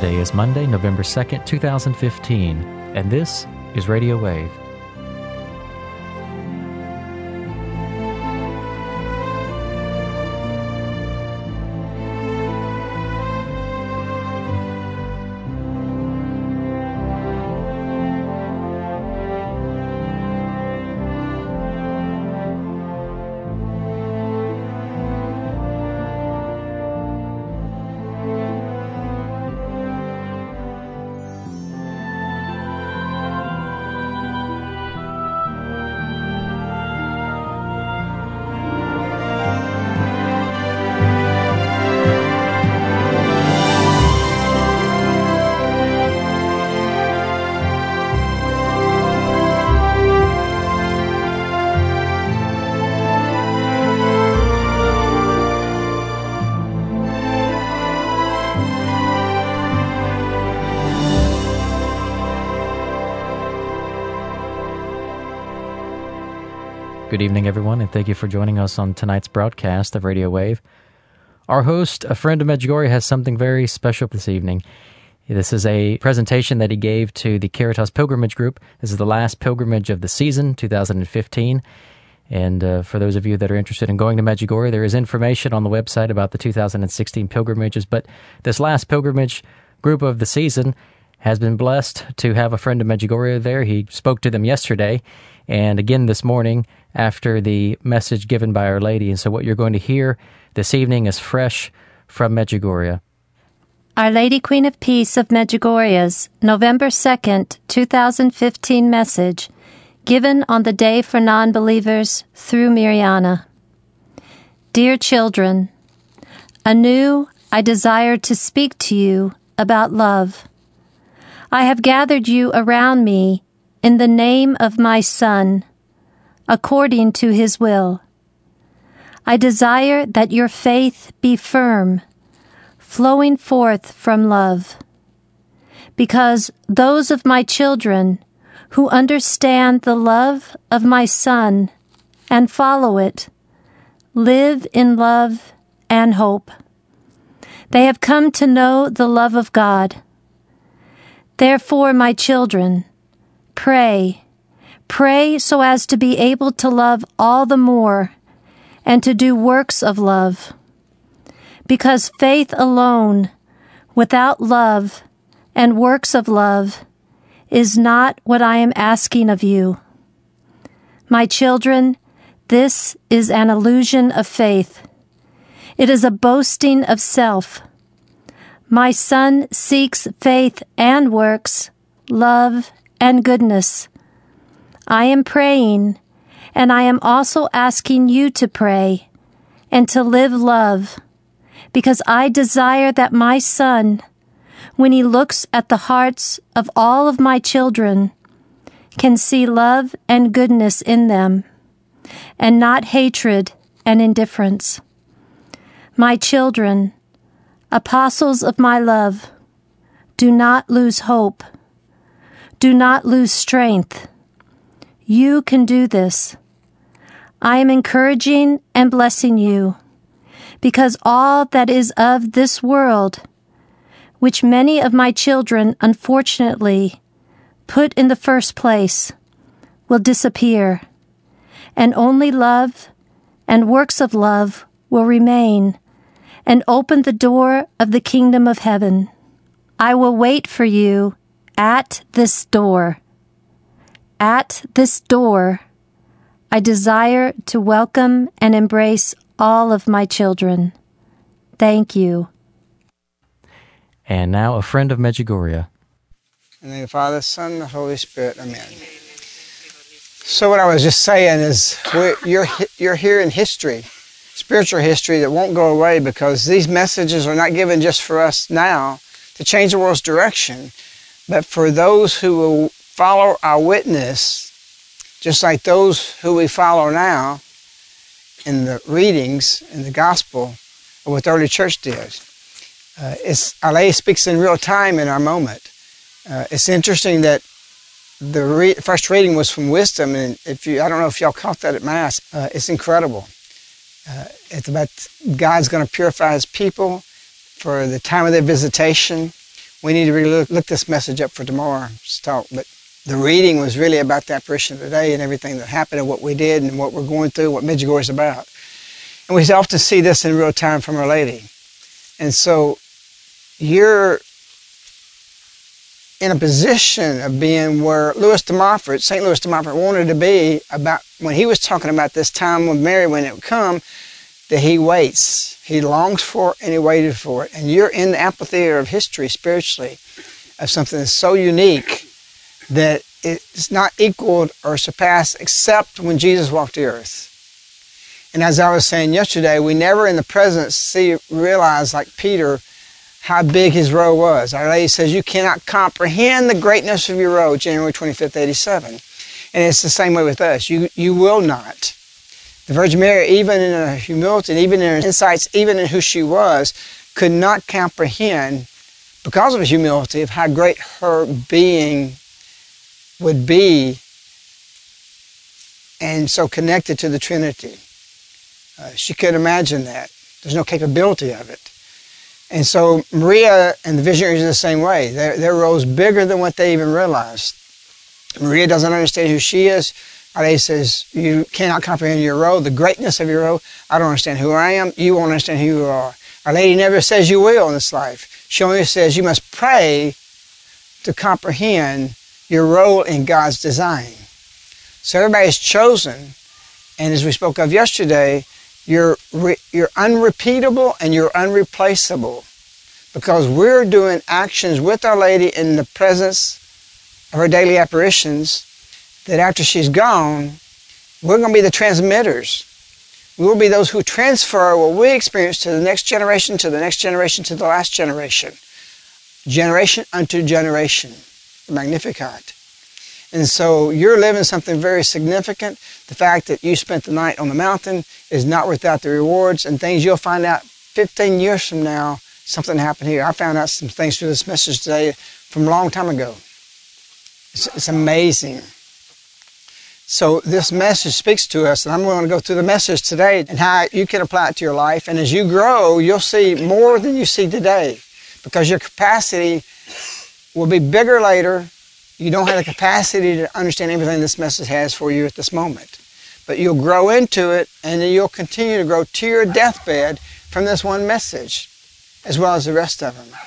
Today is Monday, November 2nd, 2015, and this is Radio Wave. Good evening, everyone, and thank you for joining us on tonight's broadcast of Radio Wave. Our host, a friend of Medjugorje, has something very special this evening. This is a presentation that he gave to the Caritas Pilgrimage Group. This is the last pilgrimage of the season, 2015. And uh, for those of you that are interested in going to Medjugorje, there is information on the website about the 2016 pilgrimages. But this last pilgrimage group of the season has been blessed to have a friend of Medjugorje there. He spoke to them yesterday and again this morning after the message given by Our Lady. And so what you're going to hear this evening is fresh from Medjugorje. Our Lady Queen of Peace of Medjugorje's November 2nd, 2015 message given on the day for non-believers through Mirjana. Dear children, anew I desire to speak to you about love. I have gathered you around me in the name of my Son, according to his will. I desire that your faith be firm, flowing forth from love. Because those of my children who understand the love of my Son and follow it live in love and hope. They have come to know the love of God Therefore, my children, pray. Pray so as to be able to love all the more and to do works of love. Because faith alone, without love and works of love, is not what I am asking of you. My children, this is an illusion of faith. It is a boasting of self. My son seeks faith and works, love and goodness. I am praying, and I am also asking you to pray and to live love, because I desire that my son, when he looks at the hearts of all of my children, can see love and goodness in them, and not hatred and indifference. My children, Apostles of my love, do not lose hope. Do not lose strength. You can do this. I am encouraging and blessing you because all that is of this world, which many of my children unfortunately put in the first place, will disappear, and only love and works of love will remain and open the door of the kingdom of heaven. I will wait for you at this door. At this door, I desire to welcome and embrace all of my children. Thank you. And now a friend of Medjugorje. In the name of the Father, Son, and the Holy Spirit. Amen. So what I was just saying is, you're you're here in history spiritual history that won't go away because these messages are not given just for us now to change the world's direction, but for those who will follow our witness, just like those who we follow now in the readings in the gospel what the early church did. Uh, it's, Lady speaks in real time in our moment. Uh, it's interesting that the re first reading was from wisdom, and if you, I don't know if y'all caught that at Mass, uh, it's incredible. Uh, it's about God's going to purify His people for the time of their visitation. we need to really look, look this message up for tomorrow's talk. But the reading was really about the apparition of today and everything that happened and what we did and what we're going through, what Medjugorje is about. And we often see this in real time from Our Lady. And so you're in a position of being where Louis de Montfort, St. Louis de Montfort, wanted to be about when he was talking about this time with Mary when it would come, that he waits. He longs for it and he waited for it. And you're in the amphitheater of history spiritually of something that's so unique that it's not equaled or surpassed except when Jesus walked the earth. And as I was saying yesterday, we never in the present see realize like Peter how big his row was. Our Lady says, You cannot comprehend the greatness of your row, January 25th, 87. And it's the same way with us. You, you will not. The Virgin Mary, even in her humility, even in her insights, even in who she was, could not comprehend, because of her humility, of how great her being would be and so connected to the Trinity. Uh, she couldn't imagine that. There's no capability of it. And so Maria and the visionaries are the same way. Their, their role's bigger than what they even realized. Maria doesn't understand who she is. Lady says, you cannot comprehend your role, the greatness of your role. I don't understand who I am. You won't understand who you are. Our Lady never says you will in this life. She only says you must pray to comprehend your role in God's design. So everybody's chosen, and as we spoke of yesterday, you're, re, you're unrepeatable and you're unreplaceable because we're doing actions with Our Lady in the presence of her daily apparitions that after she's gone, we're going to be the transmitters. We will be those who transfer what we experience to the next generation, to the next generation, to the last generation. Generation unto generation. Magnificat. And so you're living something very significant. The fact that you spent the night on the mountain is not without the rewards and things you'll find out 15 years from now, something happened here. I found out some things through this message today from a long time ago. It's, it's amazing. So this message speaks to us, and I'm going to go through the message today and how you can apply it to your life. And as you grow, you'll see more than you see today because your capacity will be bigger later you don't have the capacity to understand everything this message has for you at this moment. But you'll grow into it and then you'll continue to grow to your deathbed from this one message, as well as the rest of them.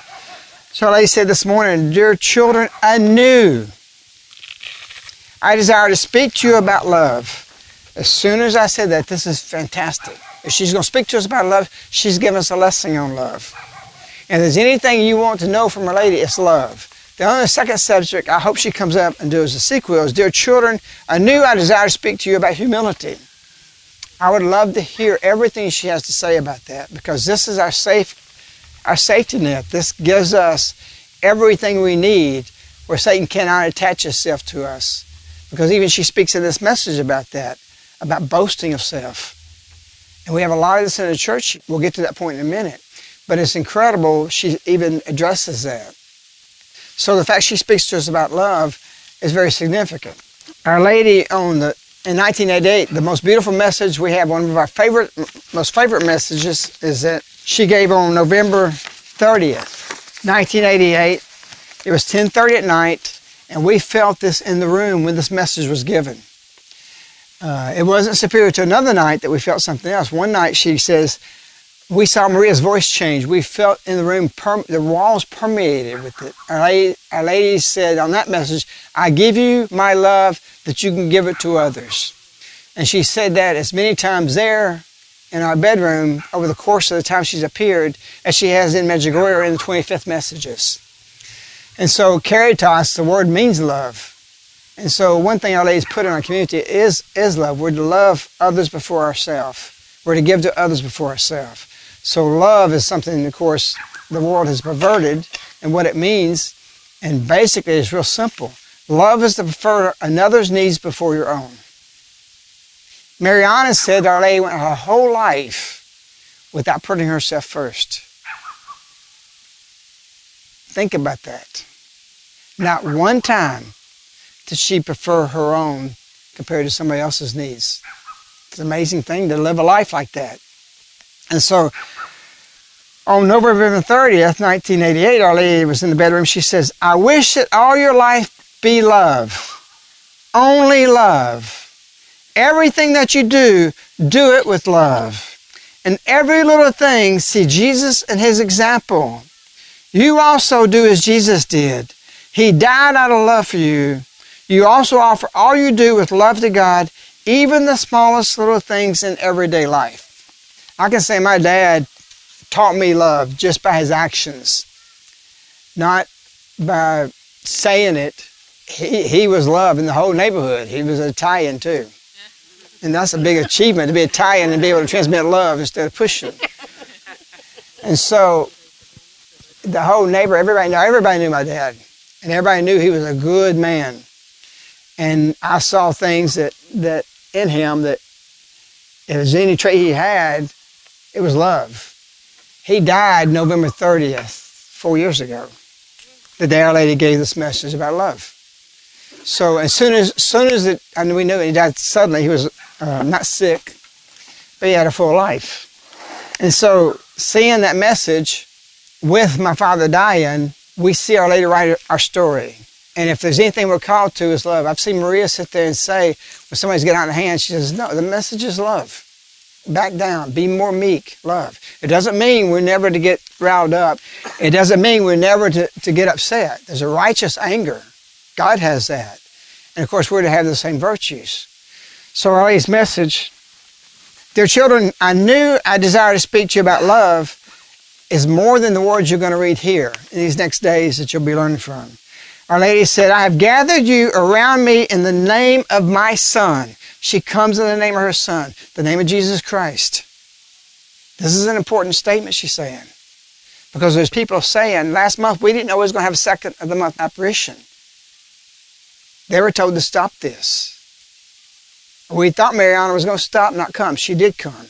So, like I said this morning, dear children, anew, I desire to speak to you about love. As soon as I said that, this is fantastic. If she's going to speak to us about love, she's giving us a lesson on love. And if there's anything you want to know from a Lady, it's love. The only second subject I hope she comes up and does a sequel is Dear children, I knew I desire to speak to you about humility. I would love to hear everything she has to say about that because this is our safe our safety net. This gives us everything we need where Satan cannot attach himself to us. Because even she speaks in this message about that, about boasting of self. And we have a lot of this in the church. We'll get to that point in a minute. But it's incredible she even addresses that. So the fact she speaks to us about love is very significant. Our Lady on the in 1988, the most beautiful message we have, one of our favorite, most favorite messages, is that she gave on November 30th, 1988. It was 10:30 at night, and we felt this in the room when this message was given. Uh, it wasn't superior to another night that we felt something else. One night she says, we saw Maria's voice change. We felt in the room, the walls permeated with it. Our lady, our lady said on that message, I give you my love that you can give it to others. And she said that as many times there in our bedroom over the course of the time she's appeared as she has in Medjugorje in the 25th messages. And so caritas, the word means love. And so one thing our ladies put in our community is, is love. We're to love others before ourselves. We're to give to others before ourselves. So love is something, of course, the world has perverted and what it means. And basically, it's real simple. Love is to prefer another's needs before your own. Mirjana said Our Lady went her whole life without putting herself first. Think about that. Not one time did she prefer her own compared to somebody else's needs. It's an amazing thing to live a life like that. And so On November 30th, 1988, Our was in the bedroom. She says, I wish that all your life be love. Only love. Everything that you do, do it with love. In every little thing, see Jesus and his example. You also do as Jesus did. He died out of love for you. You also offer all you do with love to God, even the smallest little things in everyday life. I can say my dad taught me love just by his actions, not by saying it. He, he was loved in the whole neighborhood. He was Italian too. And that's a big achievement to be Italian and be able to transmit love instead of pushing. And so the whole neighbor, everybody everybody knew my dad. And everybody knew he was a good man. And I saw things that, that in him that if there's any trait he had, it was love. He died November 30th, four years ago. The day Our Lady gave this message about love. So as soon as, soon as it, I mean, we knew he died suddenly. He was uh, not sick, but he had a full life. And so seeing that message with my father dying, we see Our Lady write our story. And if there's anything we're called to is love. I've seen Maria sit there and say, when somebody's getting out of hand, she says, no, the message is love. Back down, be more meek, love. It doesn't mean we're never to get riled up. It doesn't mean we're never to, to get upset. There's a righteous anger. God has that. And of course, we're to have the same virtues. So Our Lady's message, dear children, I knew I desire to speak to you about love is more than the words you're going to read here in these next days that you'll be learning from. Our Lady said, I have gathered you around me in the name of my Son. She comes in the name of her Son, the name of Jesus Christ. This is an important statement she's saying. Because there's people saying, last month we didn't know we was going to have a second of the month apparition. They were told to stop this. We thought Mirjana was going to stop, not come. She did come.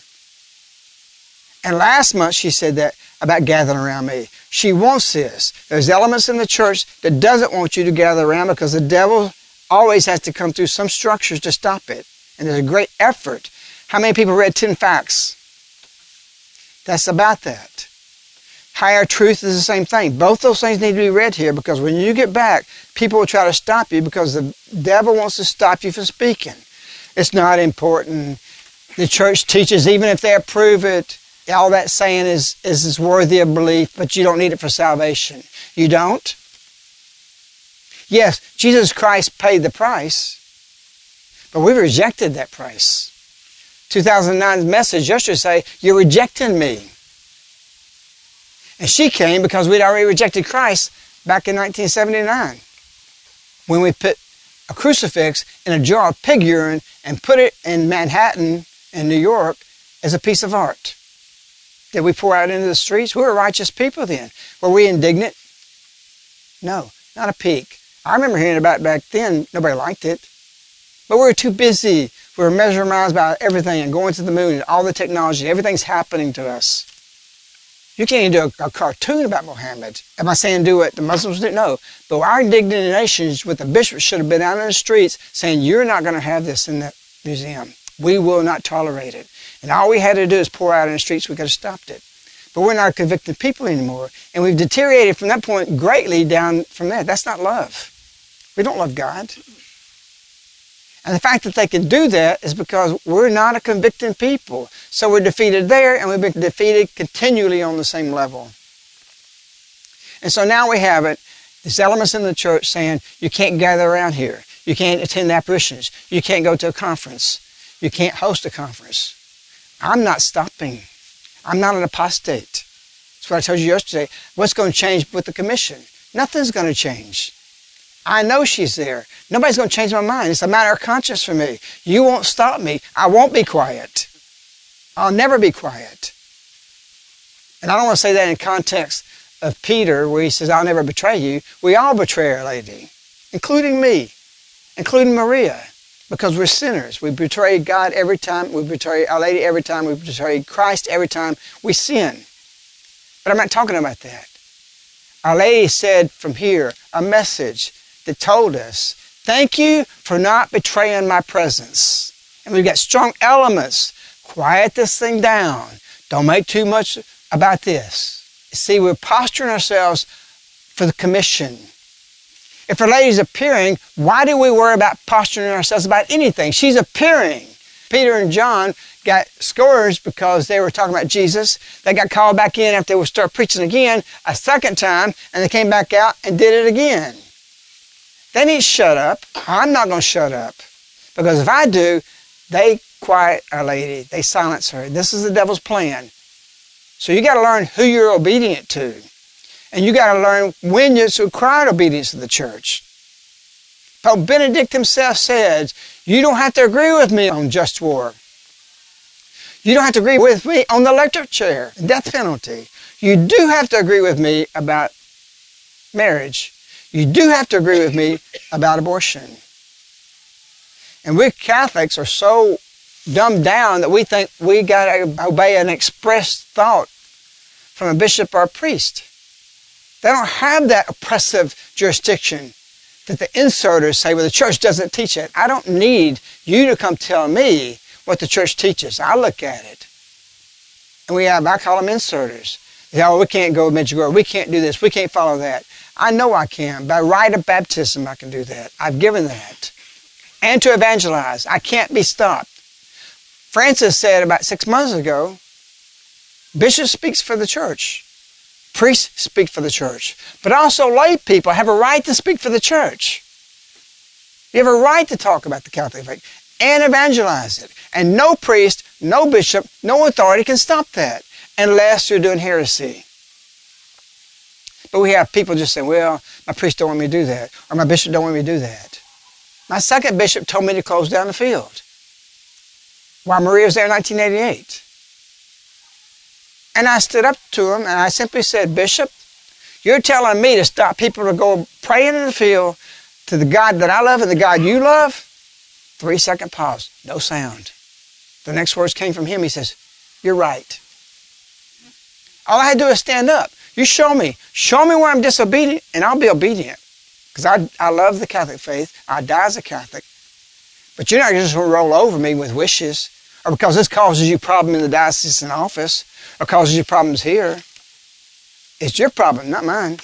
And last month she said that about gathering around me. She wants this. There's elements in the church that doesn't want you to gather around because the devil always has to come through some structures to stop it. And there's a great effort. How many people read 10 facts? That's about that. Higher truth is the same thing. Both those things need to be read here because when you get back, people will try to stop you because the devil wants to stop you from speaking. It's not important. The church teaches, even if they approve it, all that saying is, is, is worthy of belief, but you don't need it for salvation. You don't? Yes, Jesus Christ paid the price, but we rejected that price. 2009's message yesterday say, you're rejecting me. And she came because we'd already rejected Christ back in 1979 when we put a crucifix in a jar of pig urine and put it in Manhattan in New York as a piece of art. Did we pour out into the streets? We were righteous people then. Were we indignant? No, not a peak. I remember hearing about it back then. Nobody liked it. But we were too busy. We were measuring miles about everything and going to the moon and all the technology. Everything's happening to us. You can't even do a, a, cartoon about Muhammad. Am I saying do what the Muslims do? No. But our indignations with the bishops should have been out in the streets saying, you're not going to have this in the museum. We will not tolerate it. And all we had to do is pour out in the streets. We could have stopped it. But we're not a convicted people anymore. And we've deteriorated from that point greatly down from there. That's not love. We don't love God. And the fact that they can do that is because we're not a convicting people. So we're defeated there and we've been defeated continually on the same level. And so now we have it. There's elements in the church saying you can't gather around here. You can't attend apparitions. You can't go to a conference. You can't host a conference. I'm not stopping. I'm not an apostate. That's what I told you yesterday. What's going to change with the commission? Nothing's going to change. I know she's there. Nobody's going to change my mind. It's a matter of conscience for me. You won't stop me. I won't be quiet. I'll never be quiet. And I don't want to say that in context of Peter, where he says, I'll never betray you. We all betray Our Lady, including me, including Maria, because we're sinners. We betray God every time. We betray Our Lady every time. We betray Christ every time we sin. But I'm not talking about that. Our Lady said from here a message that told us, thank you for not betraying my presence. And we've got strong elements. Quiet this thing down. Don't make too much about this. See, we're posturing ourselves for the commission. If Our Lady's appearing, why do we worry about posturing ourselves about anything? She's appearing. Peter and John got scourged because they were talking about Jesus. They got called back in after they would start preaching again a second time, and they came back out and did it again. They need to shut up. I'm not going to shut up. Because if I do, they quiet Our Lady. They silence her. This is the devil's plan. So you got to learn who you're obedient to. And you got to learn when you're required obedience to the church. Pope Benedict himself said, you don't have to agree with me on just war. You don't have to agree with me on the electric chair, death penalty. You do have to agree with me about marriage. You do have to agree with me about abortion. And we Catholics are so dumbed down that we think we got to obey an express thought from a bishop or a priest. They don't have that oppressive jurisdiction that the inserters say, well, the church doesn't teach it. I don't need you to come tell me what the church teaches. I look at it. And we have, I call them inserters. They oh, we can't go with Medjugorje. We can't do this. We can't follow that. I know I can. By right of baptism, I can do that. I've given that. And to evangelize. I can't be stopped. Francis said about six months ago, Bishop speaks for the church. Priests speak for the church. But also lay people have a right to speak for the church. You have a right to talk about the Catholic faith and evangelize it. And no priest, no bishop, no authority can stop that unless you're doing heresy. But we have people just saying, well, my priest don't want me to do that, or my bishop don't want me to do that. My second bishop told me to close down the field while Maria was there in 1988. And I stood up to him and I simply said, Bishop, you're telling me to stop people to go praying in the field to the God that I love and the God you love? Three second pause, no sound. The next words came from him. He says, You're right. All I had to do is stand up. You show me. Show me where I'm disobedient, and I'll be obedient. Because I, I love the Catholic faith. I die as a Catholic. But you're not just going to roll over me with wishes, or because this causes you problem in the diocesan office, or causes you problems here. It's your problem, not mine.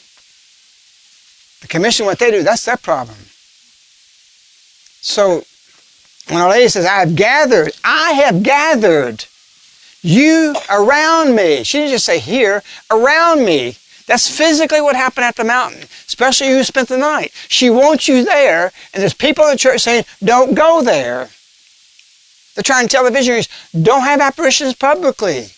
The commission, what they do, that's their problem. So when Our Lady says, I have gathered, I have gathered you around me. She didn't just say here, around me. That's physically what happened at the mountain, especially you who spent the night. She wants you there, and there's people in the church saying, don't go there. They're trying to tell the visionaries, don't have apparitions publicly.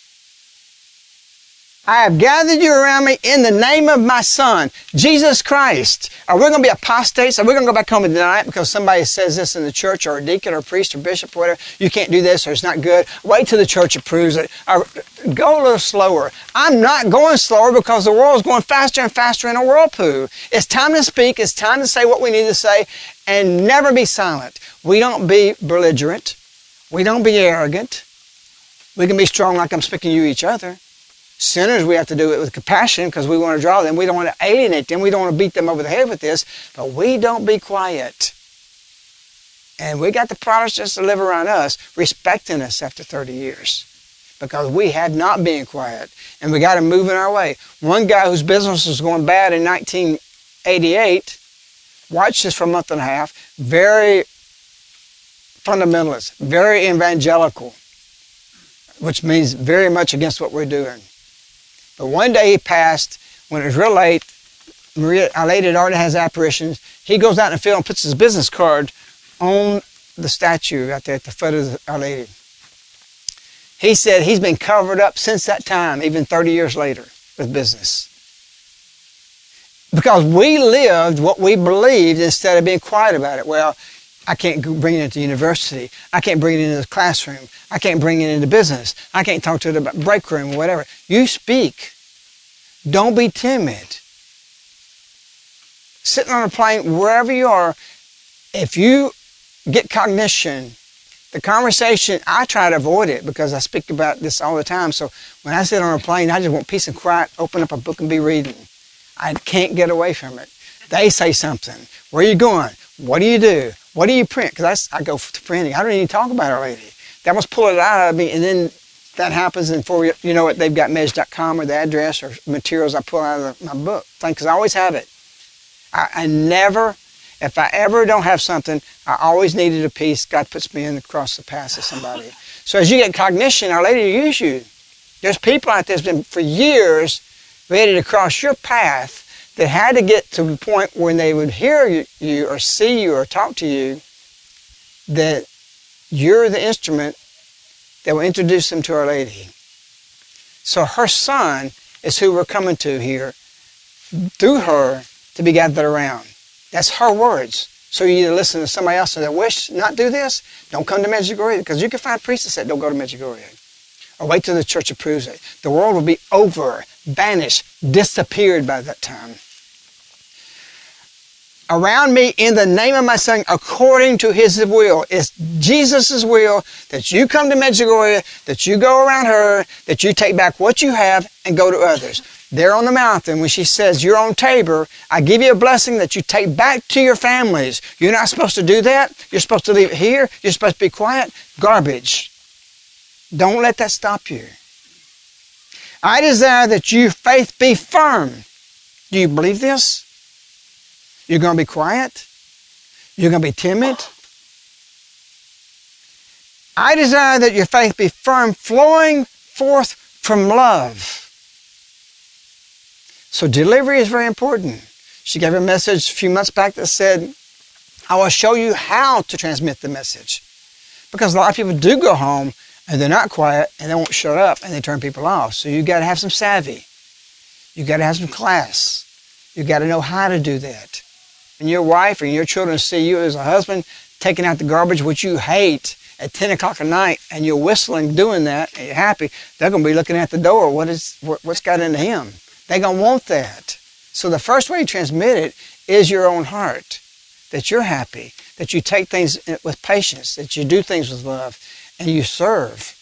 I have gathered you around me in the name of my Son, Jesus Christ. Are we going to be apostates? Are we going to go back home it because somebody says this in the church or a deacon or a priest or bishop or whatever? You can't do this or it's not good. Wait till the church approves it. Or go a little slower. I'm not going slower because the world is going faster and faster in a whirlpool. It's time to speak. It's time to say what we need to say and never be silent. We don't be belligerent. We don't be arrogant. We can be strong like I'm speaking to you each other. Sinners, we have to do it with compassion because we want to draw them. We don't want to alienate them. We don't want to beat them over the head with this. But we don't be quiet. And we got the Protestants to live around us respecting us after 30 years because we had not been quiet. And we got to move in our way. One guy whose business was going bad in 1988 watched this for a month and a half. Very fundamentalist, very evangelical, which means very much against what we're doing. But one day he passed, when it was real late, Maria, Our Lady had already has apparitions. He goes out in the field and puts his business card on the statue out there at the foot of the, Our Lady. He said he's been covered up since that time, even 30 years later, with business. Because we lived what we believed instead of being quiet about it. Well, I can't bring it into university. I can't bring it into the classroom. I can't bring it into business. I can't talk to it about break room or whatever. You speak. Don't be timid. Sitting on a plane, wherever you are, if you get cognition, the conversation, I try to avoid it because I speak about this all the time. So when I sit on a plane, I just want peace and quiet, open up a book and be reading. I can't get away from it. They say something. Where are you going? What do you do? What do you print? Because I, I go to printing. I don't even talk about Our Lady. They must pull it out of me and then that happens, and for you know what, they've got mej.com or the address or materials I pull out of the, my book. Thank, because I always have it. I, I never, if I ever don't have something, I always needed a piece. God puts me in across the path of somebody. so as you get cognition, Our Lady will use you. There's people out there that's been for years ready to cross your path that had to get to the point when they would hear you or see you or talk to you that you're the instrument that will introduce them to Our Lady. So her son is who we're coming to here through her to be gathered around. That's her words. So you either listen to somebody else that wish not do this, don't come to Medjugorje because you can find priests that don't go to Medjugorje. Or wait till the church approves it. The world will be over, vanished, disappeared by that time around me in the name of my son according to his will. It's Jesus' will that you come to Medjugorje, that you go around her, that you take back what you have and go to others. There on the mountain, when she says, You're on Tabor, I give you a blessing that you take back to your families. You're not supposed to do that. You're supposed to leave it here. You're supposed to be quiet. Garbage. Don't let that stop you. I desire that your faith be firm. Do you believe this? You're going to be quiet? You're going to be timid? I desire that your faith be firm, flowing forth from love. So delivery is very important. She gave a message a few months back that said, I will show you how to transmit the message. Because a lot of people do go home and they're not quiet and they won't shut up and they turn people off. So you got to have some savvy. You got to have some class. You got to know how to do that and your wife and your children see you as a husband taking out the garbage, which you hate, at 10 o'clock at night, and you're whistling doing that, and you're happy, they're going to be looking at the door. What is, what's got into him? They're going to want that. So the first way you transmit it is your own heart, that you're happy, that you take things eh, with patience, that you do things with love, and you serve.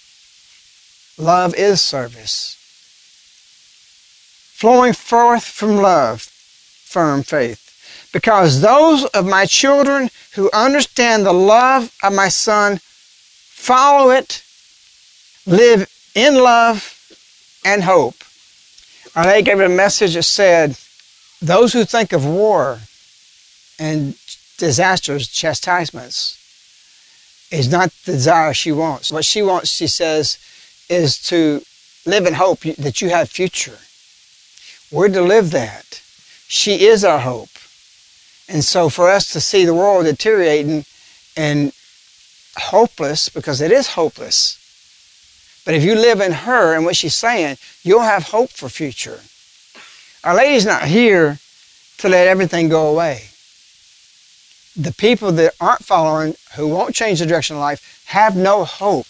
Love is service. Flowing forth from love, firm faith because those of my children who understand the love of my Son follow it, live in love and hope. Lady gave a message that said, those who think of war and disasters, chastisements, is not the desire she wants. What she wants, she says, is to live in hope that you have future. We're to live that. She is our hope. And so for us to see the world deteriorating and hopeless, because it is hopeless, but if you live in her and what she's saying, you'll have hope for future. Our Lady's not here to let everything go away. The people that aren't following, who won't change the direction of life, have no hope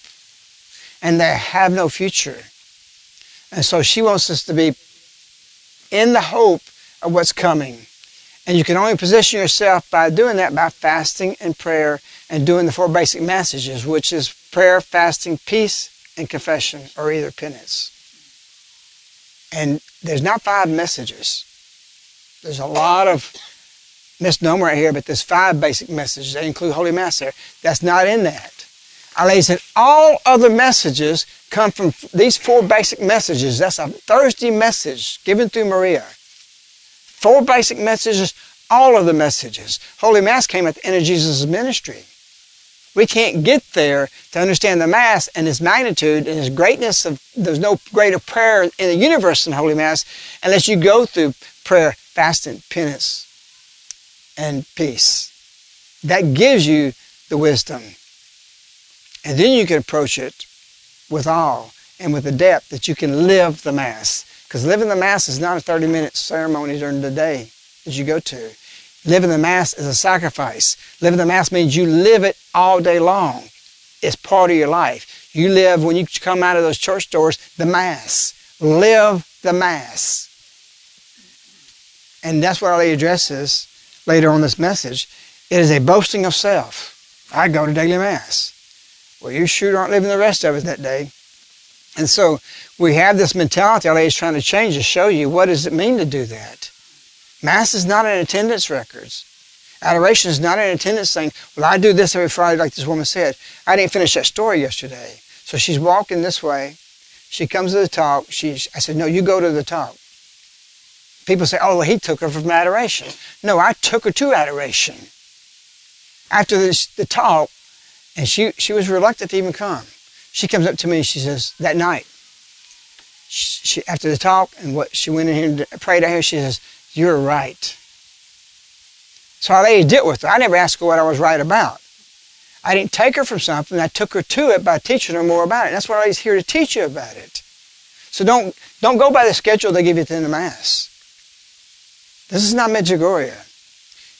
and they have no future. And so she wants us to be in the hope of what's coming. And you can only position yourself by doing that by fasting and prayer and doing the four basic messages, which is prayer, fasting, peace, and confession, or either penance. And there's not five messages. There's a lot of misnomer right here, but there's five basic messages. They include Holy Mass there. That's not in that. Our Lady said all other messages come from these four basic messages. That's a Thursday message given through Maria. Four basic messages, all of the messages. Holy Mass came at the end of Jesus' ministry. We can't get there to understand the Mass and its magnitude and its greatness of, there's no greater prayer in the universe than Holy Mass unless you go through prayer, fasting, penance, and peace. That gives you the wisdom. And then you can approach it with awe and with the depth that you can live the Mass. Because living the Mass is not a 30 minute ceremony during the day that you go to. Living the Mass is a sacrifice. Living the Mass means you live it all day long. It's part of your life. You live, when you come out of those church doors, the Mass. Live the Mass. And that's what Our Lady addresses later on this message. It is a boasting of self. I go to daily Mass. Well, you sure aren't living the rest of it that day. And so we have this mentality LA is trying to change to show you what does it mean to do that. Mass is not an attendance records. Adoration is not an attendance saying, well, I do this every Friday like this woman said. I didn't finish that story yesterday. So she's walking this way She comes to the talk. She, I said, no, you go to the talk. People say, oh, well, he took her from adoration. No, I took her to adoration. After the talk, and she, she was reluctant to even come. She comes up to me, she says, that night, she, after the talk and what she went in here and prayed out here, she says, you're right. So I laid it with her. I never asked her what I was right about. I didn't take her from something. I took her to it by teaching her more about it. And that's why I was here to teach you about it. So don't, don't go by the schedule they give you at the end of Mass. This is not Medjugorje.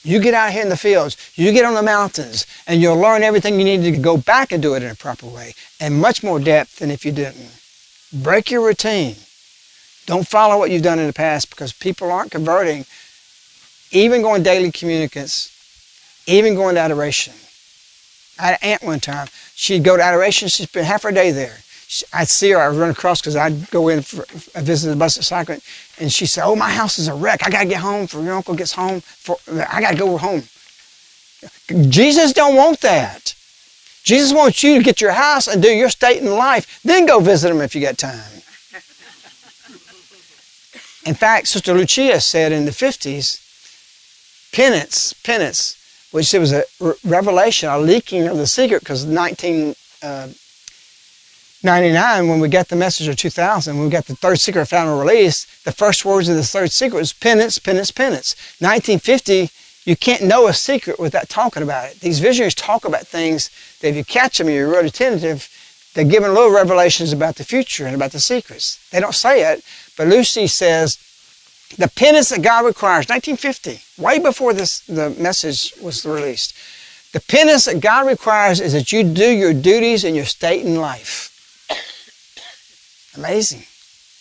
You get out here in the fields, you get on the mountains, and you'll learn everything you need to go back and do it in a proper way, and much more depth than if you didn't. Break your routine. Don't follow what you've done in the past because people aren't converting, even going daily communicants, even going to adoration. I had an aunt one time. She'd go to adoration. She'd spend half her day there. I'd see her. I'd run across because I'd go in for a visit the bus cycling, and she said, "Oh, my house is a wreck. I gotta get home. For your uncle gets home. For I gotta go home." Jesus don't want that. Jesus wants you to get your house and do your state in life, then go visit him if you got time. in fact, Sister Lucia said in the 50s, penance, penance, which it was a revelation, a leaking of the secret, because 1999, uh, when we got the message of 2000, when we got the third secret final release, the first words of the third secret was penance, penance, penance. 1950, you can't know a secret without talking about it. These visionaries talk about things that if you catch them, you're really tentative, they're giving little revelations about the future and about the secrets. They don't say it, but Lucy says the penance that God requires, 1950, way before this, the message was released. The penance that God requires is that you do your duties in your state in life. Amazing.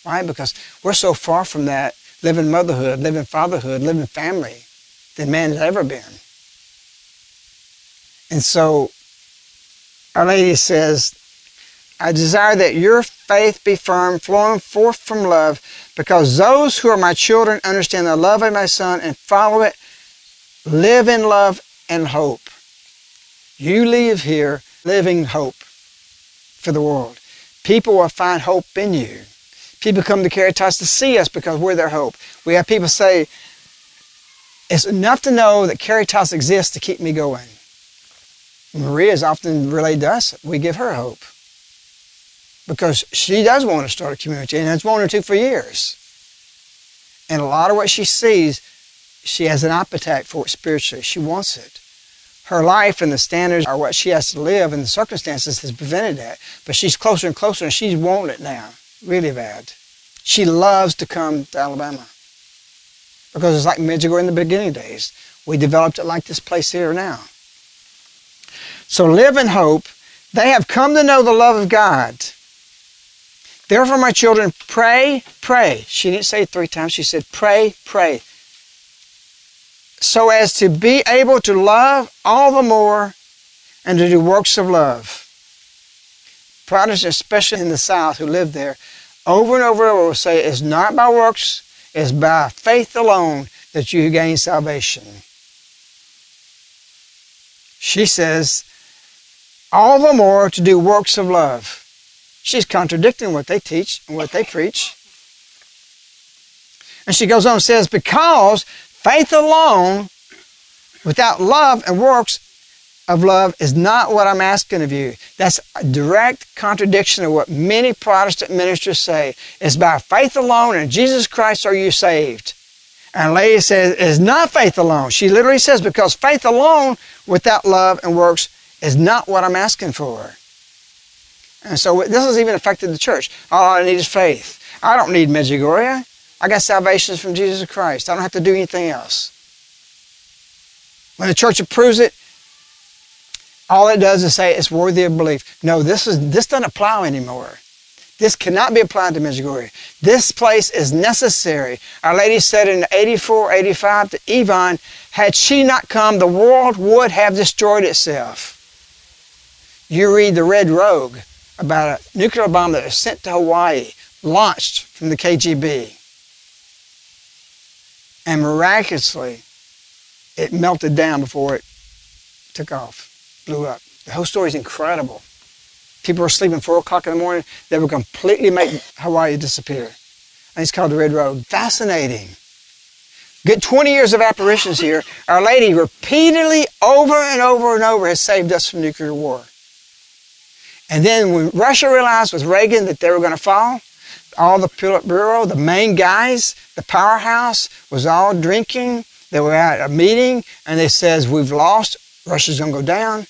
Why? Because we're so far from that, living motherhood, living fatherhood, living family, than man has ever been. And so Our Lady says, I desire that your faith be firm, flowing forth from love, because those who are my children understand the love of my Son and follow it, live in love and hope. You leave here living hope for the world. People will find hope in you. People come to Caritas to see us because we're their hope. We have people say, it's enough to know that Caritas exists to keep me going. Maria is often relayed to us. We give her hope. Because she does want to start a community and has wanted to for years. And a lot of what she sees, she has an appetite for it spiritually. She wants it. Her life and the standards are what she has to live and the circumstances has prevented that. But she's closer and closer and she's wanting it now, really bad. She loves to come to Alabama because it's like Medjugorje in the beginning days. We developed it like this place here now. So live in hope. They have come to know the love of God. Therefore, my children, pray, pray. She didn't say it three times. She said, pray, pray. So as to be able to love all the more and to do works of love. Protestants, especially in the South who lived there, over and over and over will say, it's not by works, it's by faith alone that you gain salvation. She says, all the more to do works of love. She's contradicting what they teach and what they preach. And she goes on and says, because faith alone, without love and works of love, is not what I'm asking of you. That's a direct contradiction of what many Protestant ministers say. It's by faith alone and Jesus Christ are you saved. And lady says, it's not faith alone. She literally says, because faith alone without love and works is not what I'm asking for. And so this has even affected the church. All I need is faith. I don't need Medjugorje. I got salvation from Jesus Christ. I don't have to do anything else. When the church approves it, all it does is say it's worthy of belief. No, this is this doesn't apply anymore. This cannot be applied to Medjugorje. This place is necessary. Our Lady said in 84, 85 to Ivan, had she not come, the world would have destroyed itself. You read the Red Rogue about a nuclear bomb that was sent to Hawaii, launched from the KGB. And miraculously, it melted down before it took off, blew up. The whole story is incredible. people were sleeping 4 o'clock in the morning, they would completely make Hawaii disappear. And it's called the Red Rogue. Fascinating. Good 20 years of apparitions here. Our Lady repeatedly, over and over and over, has saved us from nuclear war. And then when Russia realized with Reagan that they were going to fall, all the Politburo, the main guys, the powerhouse, was all drinking. They were at a meeting, and they says, we've lost. Russia's going to go down.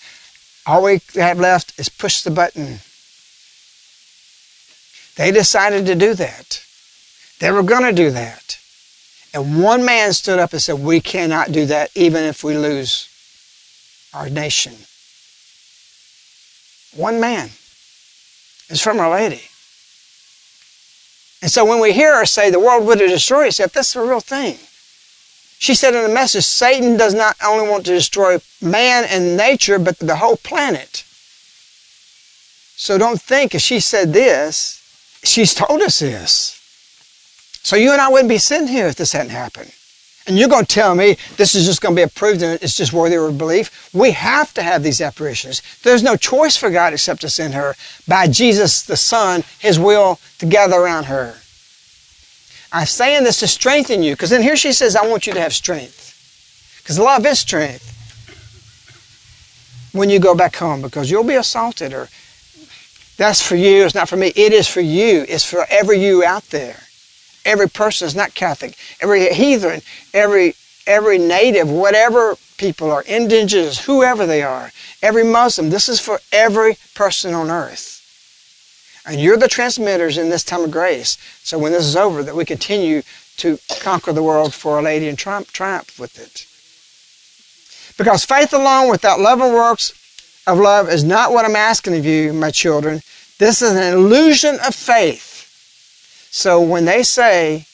All we have left is push the button. They decided to do that. They were going to do that. And one man stood up and said, we cannot do that even if we lose our nation. One man. It's from Our Lady. And so when we hear her say the world would have destroyed itself, that's the real thing. She said in the message, Satan does not only want to destroy man and nature, but the whole planet. So don't think if she said this, she's told us this. So you and I wouldn't be sitting here if this hadn't happened. And you're going to tell me this is just going to be approved and it's just worthy of belief. We have to have these apparitions. There's no choice for God except to send her by Jesus the Son, His will to gather around her. I'm saying this to strengthen you because then here she says, I want you to have strength. Because love is strength when you go back home because you'll be assaulted or that's for you, it's not for me. It is for you. It's for every you out there. Every person is not Catholic. Every heathen, every every native, whatever people are, indigenous, whoever they are, every Muslim, this is for every person on earth. And you're the transmitters in this time of grace. So when this is over, that we continue to conquer the world for Our Lady and triumph, triumph with it. Because faith alone without love and works of love is not what I'm asking of you, my children. This is an illusion of faith. So when they say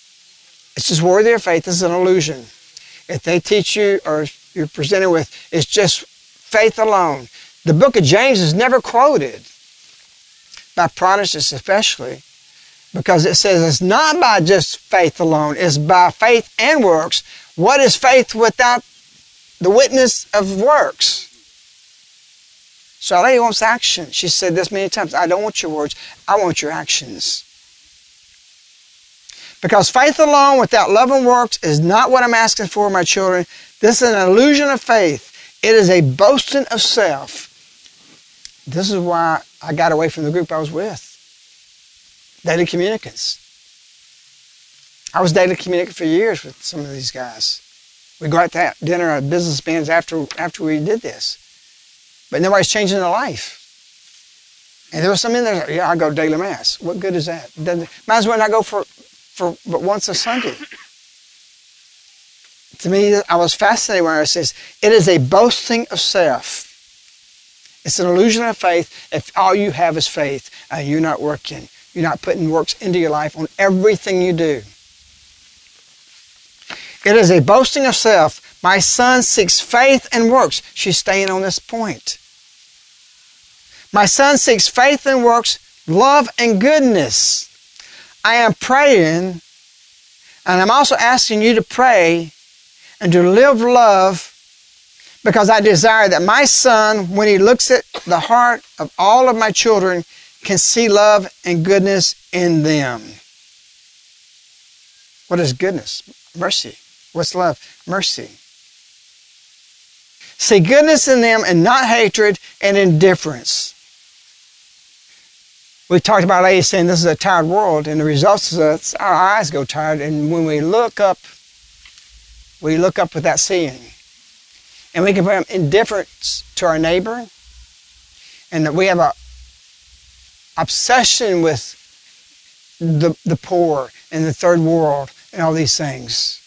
it's just worthy of faith, this is an illusion. If they teach you or you're presented with it's just faith alone, the book of James is never quoted by Protestants especially because it says it's not by just faith alone, it's by faith and works. What is faith without the witness of works? So Our Lady wants action. She said this many times. I don't want your words. I want your actions. Because faith alone without love and works is not what I'm asking for, my children. This is an illusion of faith. It is a boasting of self. This is why I got away from the group I was with. Daily communicants. I was daily communicant for years with some of these guys. We go out to dinner at business bands after after we did this. But nobody's changing their life. And there was some in there, yeah, I go daily mass. What good is that? Might as well not go for for but once a Sunday. To me, I was fascinated when it says, it is a boasting of self. It's an illusion of faith if all you have is faith and you're not working. You're not putting works into your life on everything you do. It is a boasting of self. My son seeks faith and works. She's staying on this point. My son seeks faith and works, love and goodness. I am praying, and I'm also asking you to pray and to live love because I desire that my son, when he looks at the heart of all of my children, can see love and goodness in them. What is goodness? Mercy. What's love? Mercy. See goodness in them and not hatred and indifference we talked about lady saying this is a tired world, and the results is uh, that our eyes go tired, and when we look up, we look up without seeing. And we can put indifference to our neighbor, and that we have a obsession with the, the poor and the third world and all these things.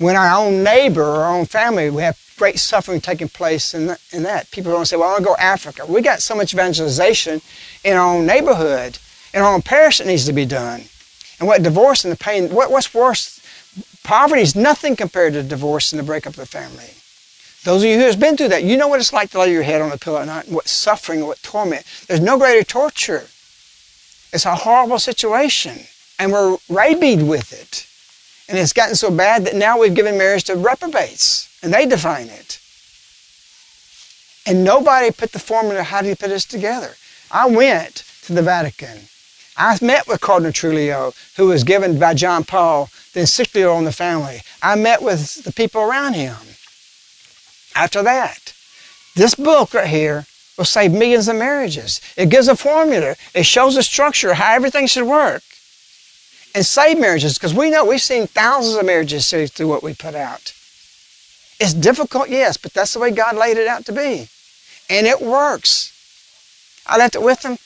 When our own neighbor, our own family, we have great suffering taking place in, that. In that. People don't say, well, I want to go to Africa. We got so much evangelization in our own neighborhood, in our own parish that needs to be done. And what divorce and the pain, what, what's worse? Poverty is nothing compared to divorce and the breakup of the family. Those of you who have been through that, you know what it's like to lay your head on a pillow at night, and what suffering, what torment. There's no greater torture. It's a horrible situation, and we're rabied with it. And it's gotten so bad that now we've given marriage to reprobates and they define it. And nobody put the formula, how do you put this together? I went to the Vatican. I met with Cardinal Trujillo, who was given by John Paul the encyclical on the family. I met with the people around him. After that, this book right here will save millions of marriages. It gives a formula. It shows a structure, how everything should work. And save marriages, because we know we've seen thousands of marriages saved through what we put out. It's difficult, yes, but that's the way God laid it out to be. And it works. I left it with them.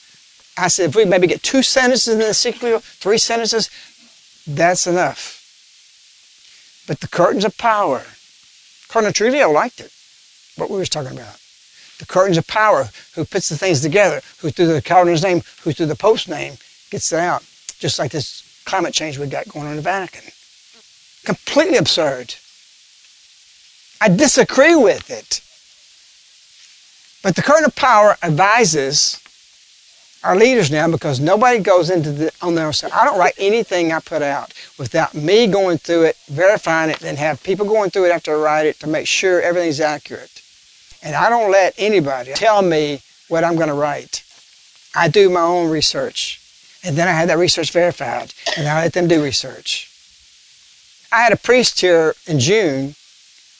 I said, if we maybe get two sentences in the encyclical, three sentences, that's enough. But the curtains of power, Cardinal Trujillo liked it, what we were talking about. The curtains of power, who puts the things together, who through the Cardinal's name, who through the Pope's name gets it out. Just like this climate change we've got going on in the Vatican. Completely absurd. I disagree with it. But the current of power advises our leaders now because nobody goes into the on their side. I don't write anything I put out without me going through it, verifying it, then have people going through it after I write it to make sure everything's accurate. And I don't let anybody tell me what I'm going to write. I do my own research. And then I had that research verified, and I let them do research. I had a priest here in June,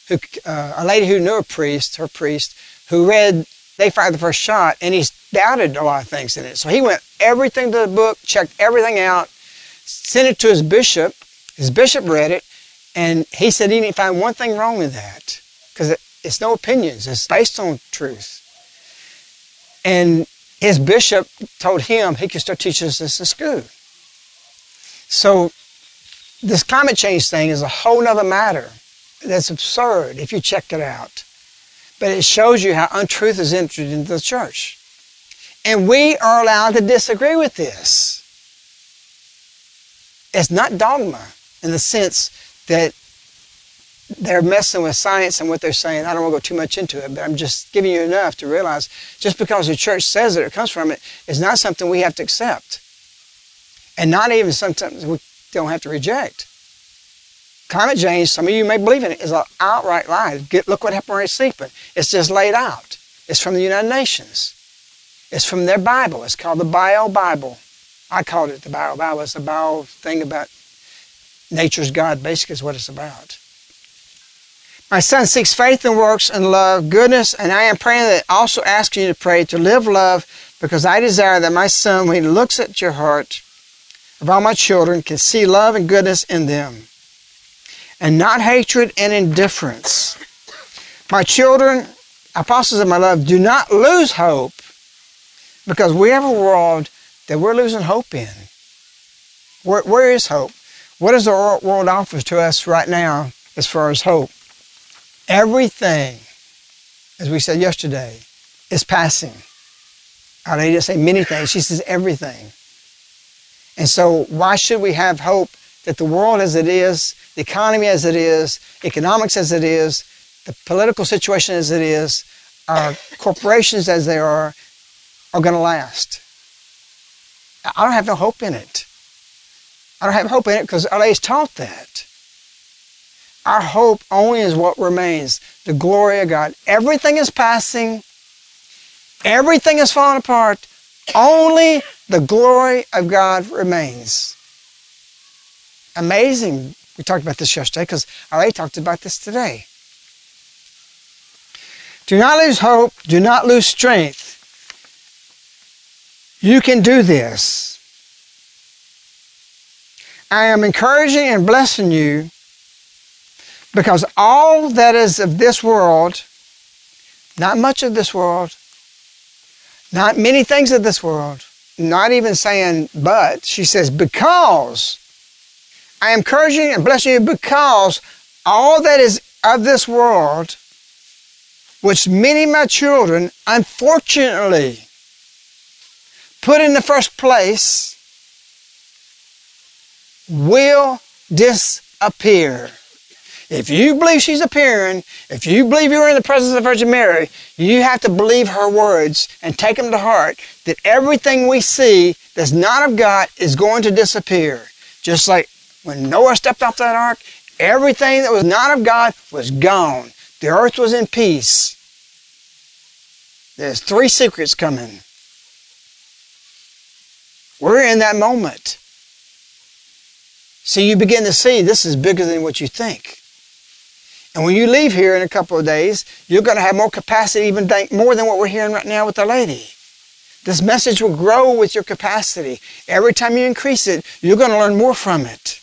who, uh, a lady who knew a priest, her priest, who read They Fired the First Shot, and he doubted a lot of things in it. So he went everything to the book, checked everything out, sent it to his bishop. His bishop read it, and he said he didn't find one thing wrong with that because it, it's no opinions. It's based on truth. And his bishop told him he could start teaching us this in school. So this climate change thing is a whole nother matter. That's absurd if you check it out. But it shows you how untruth is entered into the church. And we are allowed to disagree with this. It's not dogma in the sense that they're messing with science and what they're saying. I don't want to go too much into it, but I'm just giving you enough to realize just because the church says that it comes from it is not something we have to accept. And not even sometimes we don't have to reject. Climate change, some of you may believe in it, is an outright lie. Get, look what happened right sleeping. It's just laid out. It's from the United Nations. It's from their Bible. It's called the Bio Bible. I called it the Bio Bible. It's a bio thing about nature's God, basically, is what it's about. My son seeks faith and works and love, goodness, and I am praying that also asking you to pray to live love because I desire that my son, when he looks at your heart of all my children, can see love and goodness in them and not hatred and indifference. My children, apostles of my love, do not lose hope because we have a world that we're losing hope in. where, where is hope? What does the world offer to us right now as far as hope? Everything, as we said yesterday, is passing. Our lady didn't say many things, she says everything. And so, why should we have hope that the world as it is, the economy as it is, economics as it is, the political situation as it is, our corporations as they are, are going to last? I don't have no hope in it. I don't have hope in it because our lady's taught that. Our hope only is what remains the glory of God. Everything is passing, everything is falling apart. Only the glory of God remains. Amazing. We talked about this yesterday because I talked about this today. Do not lose hope. Do not lose strength. You can do this. I am encouraging and blessing you because all that is of this world, not much of this world, not many things of this world, not even saying but, she says, because I am encouraging and blessing you because all that is of this world, which many of my children unfortunately put in the first place, will disappear. If you believe she's appearing, if you believe you're in the presence of the Virgin Mary, you have to believe her words and take them to heart that everything we see that's not of God is going to disappear. Just like when Noah stepped off that ark, everything that was not of God was gone. The earth was in peace. There's three secrets coming. We're in that moment. So you begin to see this is bigger than what you think. And when you leave here in a couple of days, you're going to have more capacity, even think more than what we're hearing right now with the lady. This message will grow with your capacity. Every time you increase it, you're going to learn more from it.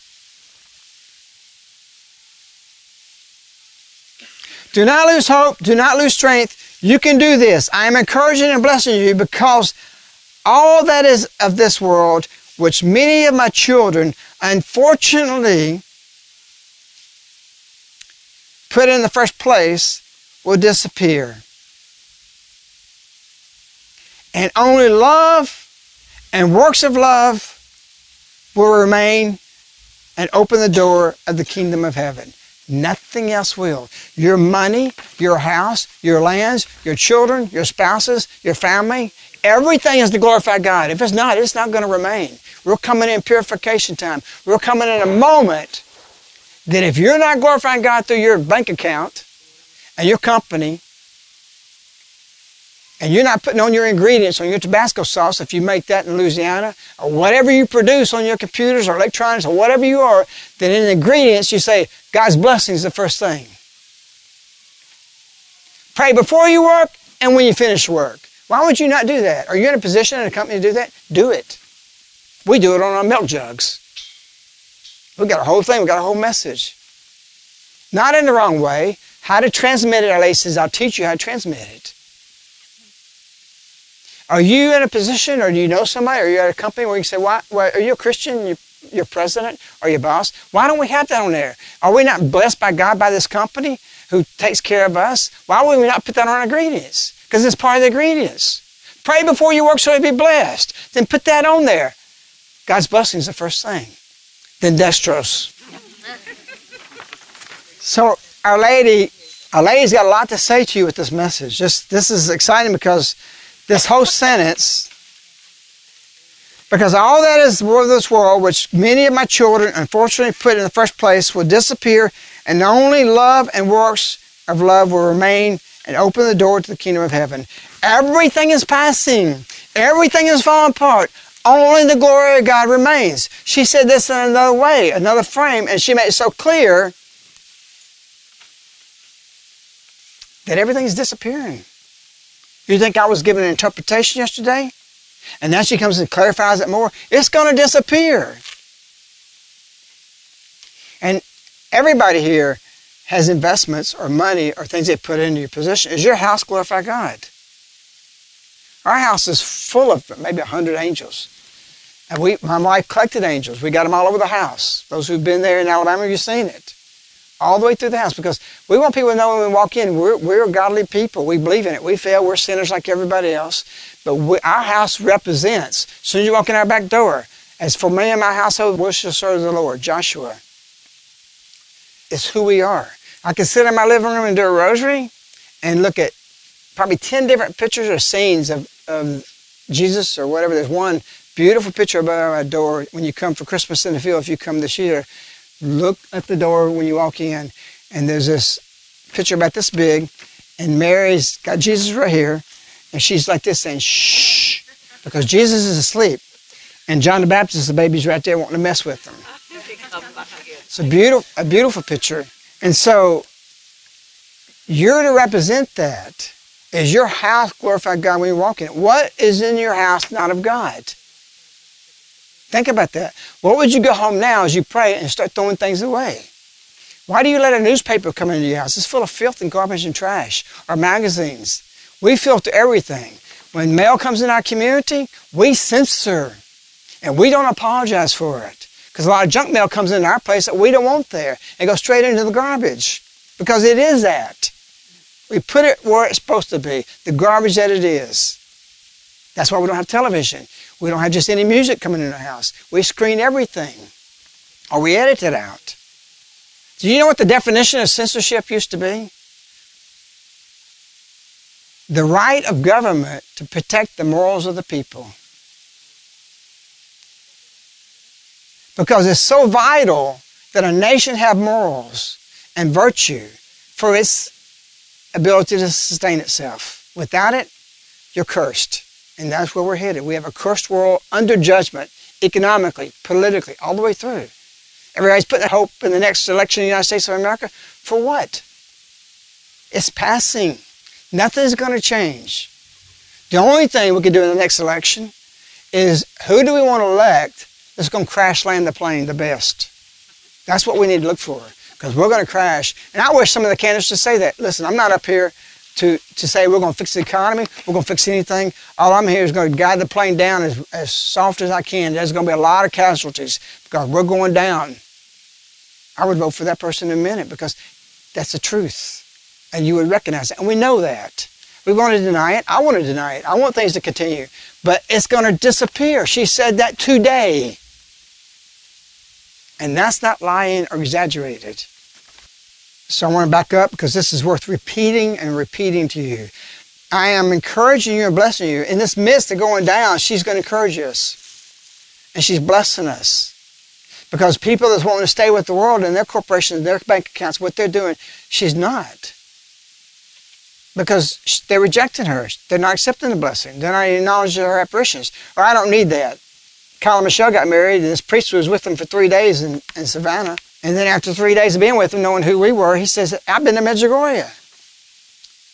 Do not lose hope. Do not lose strength. You can do this. I am encouraging and blessing you because all that is of this world, which many of my children unfortunately put in the first place, will disappear. And only love and works of love will remain and open the door of the kingdom of heaven. Nothing else will. Your money, your house, your lands, your children, your spouses, your family, everything is to glorify God. If it's not, it's not going to remain. We're coming in purification time. We're coming in a moment that if you're not glorifying God through your bank account and your company, and you're not putting on your ingredients on your Tabasco sauce if you make that in Louisiana, or whatever you produce on your computers or electronics or whatever you are, then in the ingredients you say, God's blessing is the first thing. Pray before you work and when you finish work. Why would you not do that? Are you in a position in a company to do that? Do it. We do it on our milk jugs. We got a whole thing, we got a whole message. Not in the wrong way. How to transmit it, Our says, I'll teach you how to transmit it. Are you in a position, or do you know somebody, or are you at a company where you say, why, why are you a Christian? You, your president or your boss? Why don't we have that on there? Are we not blessed by God by this company who takes care of us? Why would we not put that on our ingredients? Because it's part of the ingredients. Pray before you work so you be blessed. Then put that on there. God's blessing is the first thing. Dextrose. so Our Lady, Our Lady's got a lot to say to you with this message. Just this is exciting because this whole sentence because all that is of this world, which many of my children unfortunately put in the first place, will disappear, and only love and works of love will remain and open the door to the kingdom of heaven. Everything is passing. Everything is falling apart. Only the glory of God remains. She said this in another way, another frame, and she made it so clear that everything is disappearing. You think I was giving an interpretation yesterday? And now she comes and clarifies it more. It's going to disappear. And everybody here has investments or money or things they put into your position. Is your house glorify God? Our house is full of maybe a hundred angels. And we, my wife collected angels. We got them all over the house. Those who've been there in Alabama, you've seen it. All the way through the house because we want people to know when we walk in, we're, we're godly people. We believe in it. We fail. We're sinners like everybody else. But we, our house represents, as soon as you walk in our back door, as for me and my household, we shall serve the Lord. Joshua. It's who we are. I can sit in my living room and do a rosary and look at probably 10 different pictures or scenes of, of Jesus or whatever. There's one beautiful picture above our door when you come for Christmas in the field, if you come this year. Look at the door when you walk in, and there's this picture about this big, and Mary's got Jesus right here, and she's like this saying, shh, because Jesus is asleep. And John the Baptist, the baby's right there wanting to mess with them. It's a beautiful, a beautiful picture. And so you're to represent that. Is your house glorify God when you walk in it? What is in your house not of God? Think about that. What would you go home now as you pray and start throwing things away? Why do you let a newspaper come into your house? It's full of filth and garbage and trash, or magazines. We filter everything. When mail comes in our community, we censor and we don't apologize for it. Because a lot of junk mail comes into our place that we don't want there and goes straight into the garbage. Because it is that. We put it where it's supposed to be, the garbage that it is. That's why we don't have television. We don't have just any music coming in the house. We screen everything. Or we edit it out. Do you know what the definition of censorship used to be? the right of government to protect the morals of the people. Because it's so vital that a nation have morals and virtue for its ability to sustain itself. Without it, you're cursed. And that's where we're headed. We have a cursed world under judgment, economically, politically, all the way through. Everybody's putting hope in the next election in the United States of America. For what? It's passing. Nothing's going to change. The only thing we can do in the next election is who do we want to elect that's going to crash land the plane the best? That's what we need to look for because we're going to crash. And I wish some of the candidates would say that. Listen, I'm not up here to, to say we're going to fix the economy, we're going to fix anything. All I'm here is going to guide the plane down as, as soft as I can. There's going to be a lot of casualties because we're going down. I would vote for that person in a minute because that's the truth. And you would recognize it. And we know that. We want to deny it. I want to deny it. I want things to continue. But it's going to disappear. She said that today. And that's not lying or exaggerated. So I want to back up because this is worth repeating and repeating to you. I am encouraging you and blessing you. In this midst of going down, she's going to encourage us. And she's blessing us. Because people that's wanting to stay with the world and their corporations, their bank accounts, what they're doing, she's not. Because they're rejecting her. They're not accepting the blessing. They're not acknowledging her apparitions. Or I don't need that. Kyle and Michelle got married, and this priest was with them for three days in, in Savannah. And then after three days of being with him, knowing who we were, he says, I've been to Medjugorje.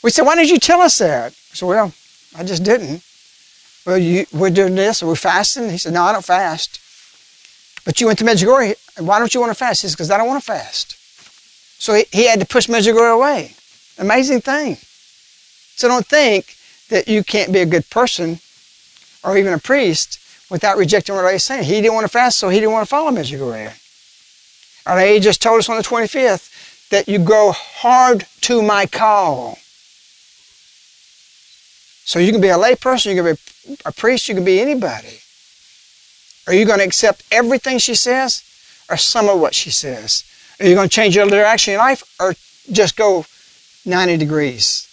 We said, why didn't you tell us that? I said, well, I just didn't. Well, you, we're doing this, we're fasting. He said, no, I don't fast. But you went to Medjugorje. Why don't you want to fast? He says, because I don't want to fast. So he, he had to push Medjugorje away. Amazing thing. So don't think that you can't be a good person or even a priest without rejecting what I was saying. He didn't want to fast, so he didn't want to follow Medjugorje. Or he just told us on the 25th that you go hard to my call. So you can be a layperson, you can be a priest, you can be anybody. Are you going to accept everything she says or some of what she says? Are you going to change your direction in life or just go 90 degrees?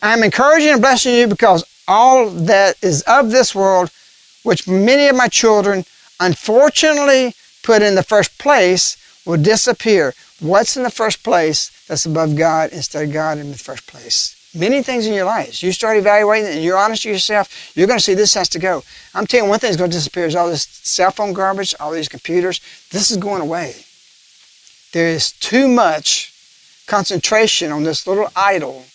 I'm encouraging and blessing you because all that is of this world, which many of my children unfortunately put in the first place, will disappear. What's in the first place that's above God instead of God in the first place? many things in your lives. You start evaluating and you're honest with yourself, you're going to see this has to go. I'm telling you, one thing is going to disappear is all this cell phone garbage, all these computers. This is going away. There is too much concentration on this little idol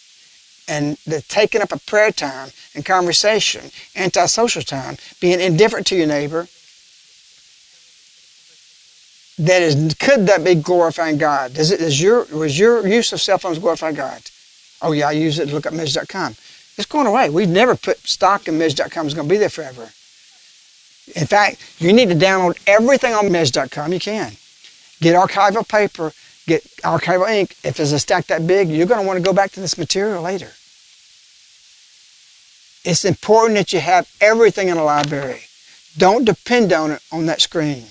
and the taking up of prayer time and conversation, antisocial time, being indifferent to your neighbor. That is, could that be glorifying God? Does it, is your, was your use of cell phones glorify God? Oh yeah, I use it to look up Mej.com. It's going away. We've never put stock in Mej.com. It's going to be there forever. In fact, you need to download everything on Mej.com you can. Get archival paper, get archival ink. If there's a stack that big, you're going to want to go back to this material later. It's important that you have everything in a library. Don't depend on it on that screen.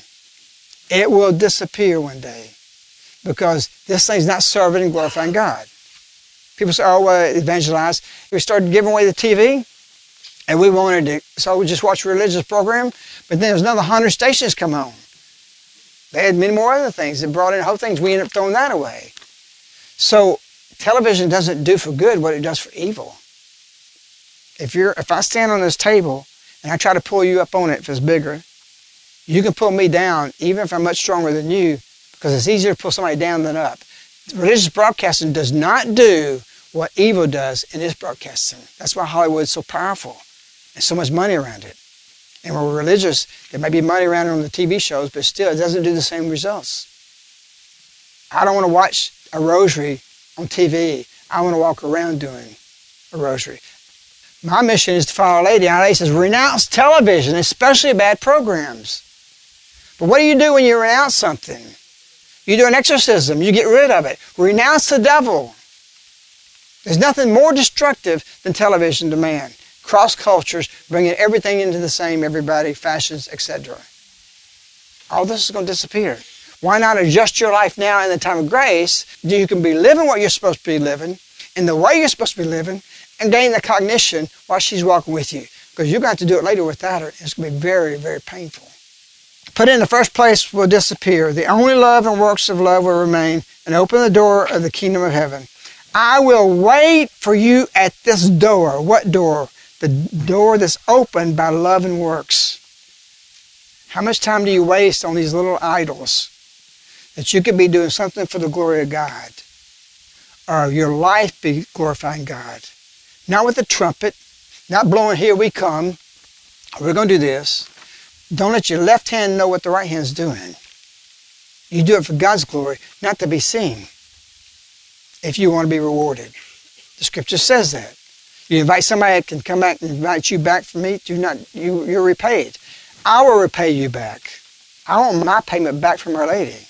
It will disappear one day because this thing's not serving and glorifying God. People say, oh, uh, evangelize. We started giving away the TV, and we wanted to, so we just watch a religious program, but then there's another 100 stations come on. They had many more other things that brought in whole things. We ended up throwing that away. So television doesn't do for good what it does for evil. If you're, if I stand on this table and I try to pull you up on it if it's bigger, you can pull me down even if I'm much stronger than you because it's easier to pull somebody down than up. Religious broadcasting does not do what evil does in its broadcasting. That's why Hollywood's so powerful and so much money around it. And when we're religious, there may be money around it on the TV shows, but still it doesn't do the same results. I don't want to watch a rosary on TV. I want to walk around doing a rosary. My mission is to follow Lady. Our Lady says, renounce television, especially bad programs. But what do you do when you renounce something? You do an exorcism, you get rid of it. Renounce the devil. There's nothing more destructive than television to man. Cross cultures, bringing everything into the same, everybody, fashions, etc. All this is going to disappear. Why not adjust your life now in the time of grace? You can be living what you're supposed to be living, in the way you're supposed to be living, and gain the cognition while she's walking with you. Because you're going to have to do it later without her. It's going to be very, very painful put in the first place will disappear. The only love and works of love will remain and open the door of the kingdom of heaven. I will wait for you at this door. What door? the door that's opened by love and works. How much time do you waste on these little idols that you could be doing something for the glory of God? Or your life be glorifying God? Not with the trumpet, not blowing, here we come, we're going to do this. Don't let your left hand know what the right hand's doing. You do it for God's glory, not to be seen, if you want to be rewarded. The scripture says that. You invite somebody that can come back and invite you back from me, do not, you, you're repaid. I will repay you back. I want my payment back from Our Lady.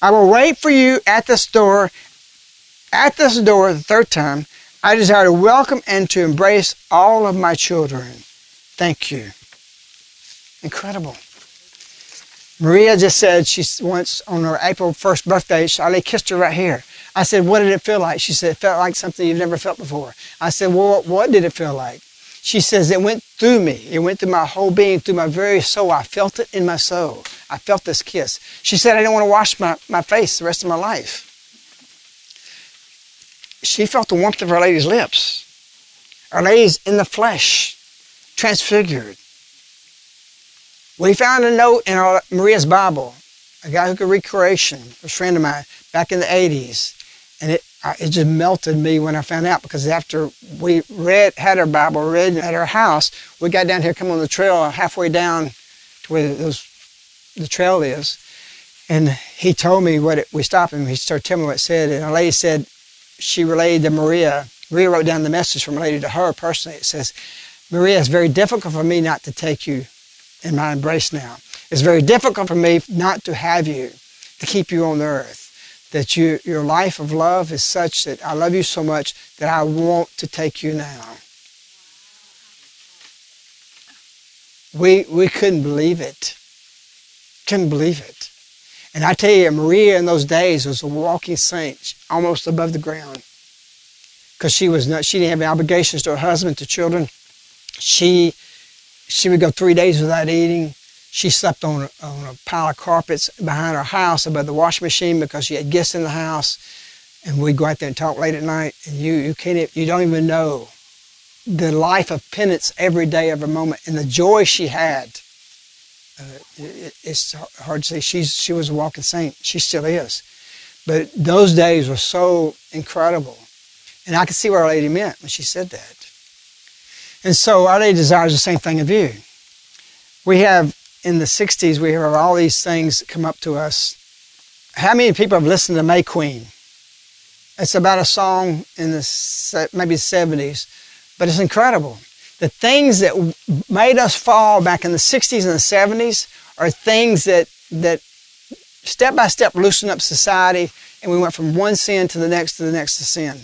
I will wait for you at this door, at this door the third time. I desire to welcome and to embrace all of my children. Thank you. Incredible. Maria just said she once on her April 1st birthday, Charlie kissed her right here. I said, what did it feel like? She said, it felt like something you've never felt before. I said, well, what did it feel like? She says, it went through me. It went through my whole being, through my very soul. I felt it in my soul. I felt this kiss. She said, I didn't want to wash my, my face the rest of my life. She felt the warmth of Our Lady's lips. Our Lady's in the flesh, transfigured. We found a note in our, Maria's Bible, a guy who could read Croatian, a friend of mine, back in the 80s. And it, it just melted me when I found out because after we read, had our Bible read at our house, we got down here, come on the trail halfway down to where those, the trail is. And he told me what it, we stopped him. He started telling me what it said. And a lady said, she relayed to Maria. Maria wrote down the message from a lady to her personally. It says, Maria, it's very difficult for me not to take you in my embrace now. It's very difficult for me not to have you, to keep you on earth that you, your life of love is such that I love you so much that I want to take you now. We, we couldn't believe it. Couldn't believe it. And I tell you, Maria in those days was a walking saint, almost above the ground. Because she was not, she didn't have obligations to her husband, to children. She, she would go three days without eating. She slept on a, on a pile of carpets behind her house above the washing machine because she had guests in the house. And we'd go out there and talk late at night. And you, you can't, you don't even know the life of penance every day, every moment, and the joy she had. Uh, it, it's hard to say. She's, she was a walking saint. She still is. But those days were so incredible. And I could see what Our Lady meant when she said that. And so Our Lady desires the same thing of you. We have in the 60s, we hear all these things come up to us. How many people have listened to May Queen? It's about a song in the maybe 70s, but it's incredible. The things that made us fall back in the 60s and the 70s are things that, that step by step loosened up society, and we went from one sin to the next to the next to sin.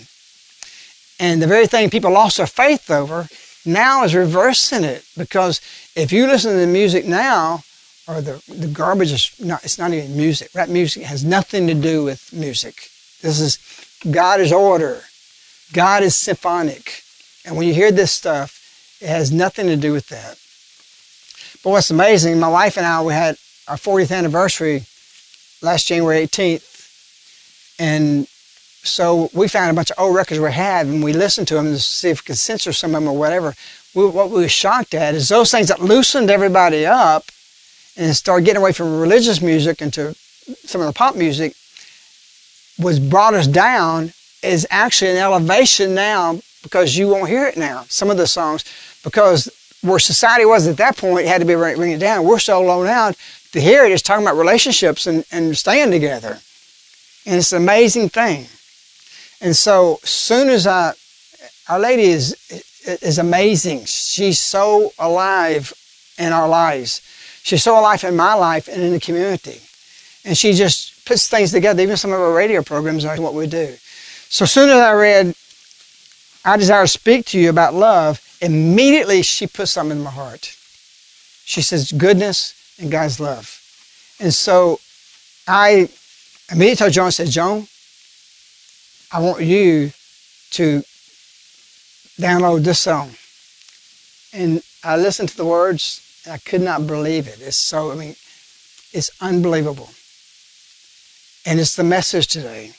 And the very thing people lost their faith over now is reversing it because if you listen to the music now, or the, the garbage is not, it's not even music. Rap music has nothing to do with music. This is, God is order. God is symphonic. And when you hear this stuff, it has nothing to do with that. But what's amazing, my wife and I, we had our 40th anniversary last January 18th. And so we found a bunch of old records we had and we listened to them to see if we could censor some of them or whatever. We, what we were shocked at is those things that loosened everybody up and started getting away from religious music into some of the pop music was brought us down is actually an elevation now because you won't hear it now. Some of the songs, because where society was at that point, it had to be bring it down. We're so low now to hear it is talking about relationships and, and staying together. And it's an amazing thing. And so soon as I, Our Lady is, is amazing. She's so alive in our lives. She's so alive in my life and in the community. And she just puts things together. Even some of our radio programs are what we do. So soon as I read, I desire to speak to you about love, immediately she put something in my heart. She says, goodness and God's love. And so I immediately told Joan, I said, Joan, I want you to download this song. And I listened to the words and I could not believe it. It's so, I mean, it's unbelievable. And it's the message today.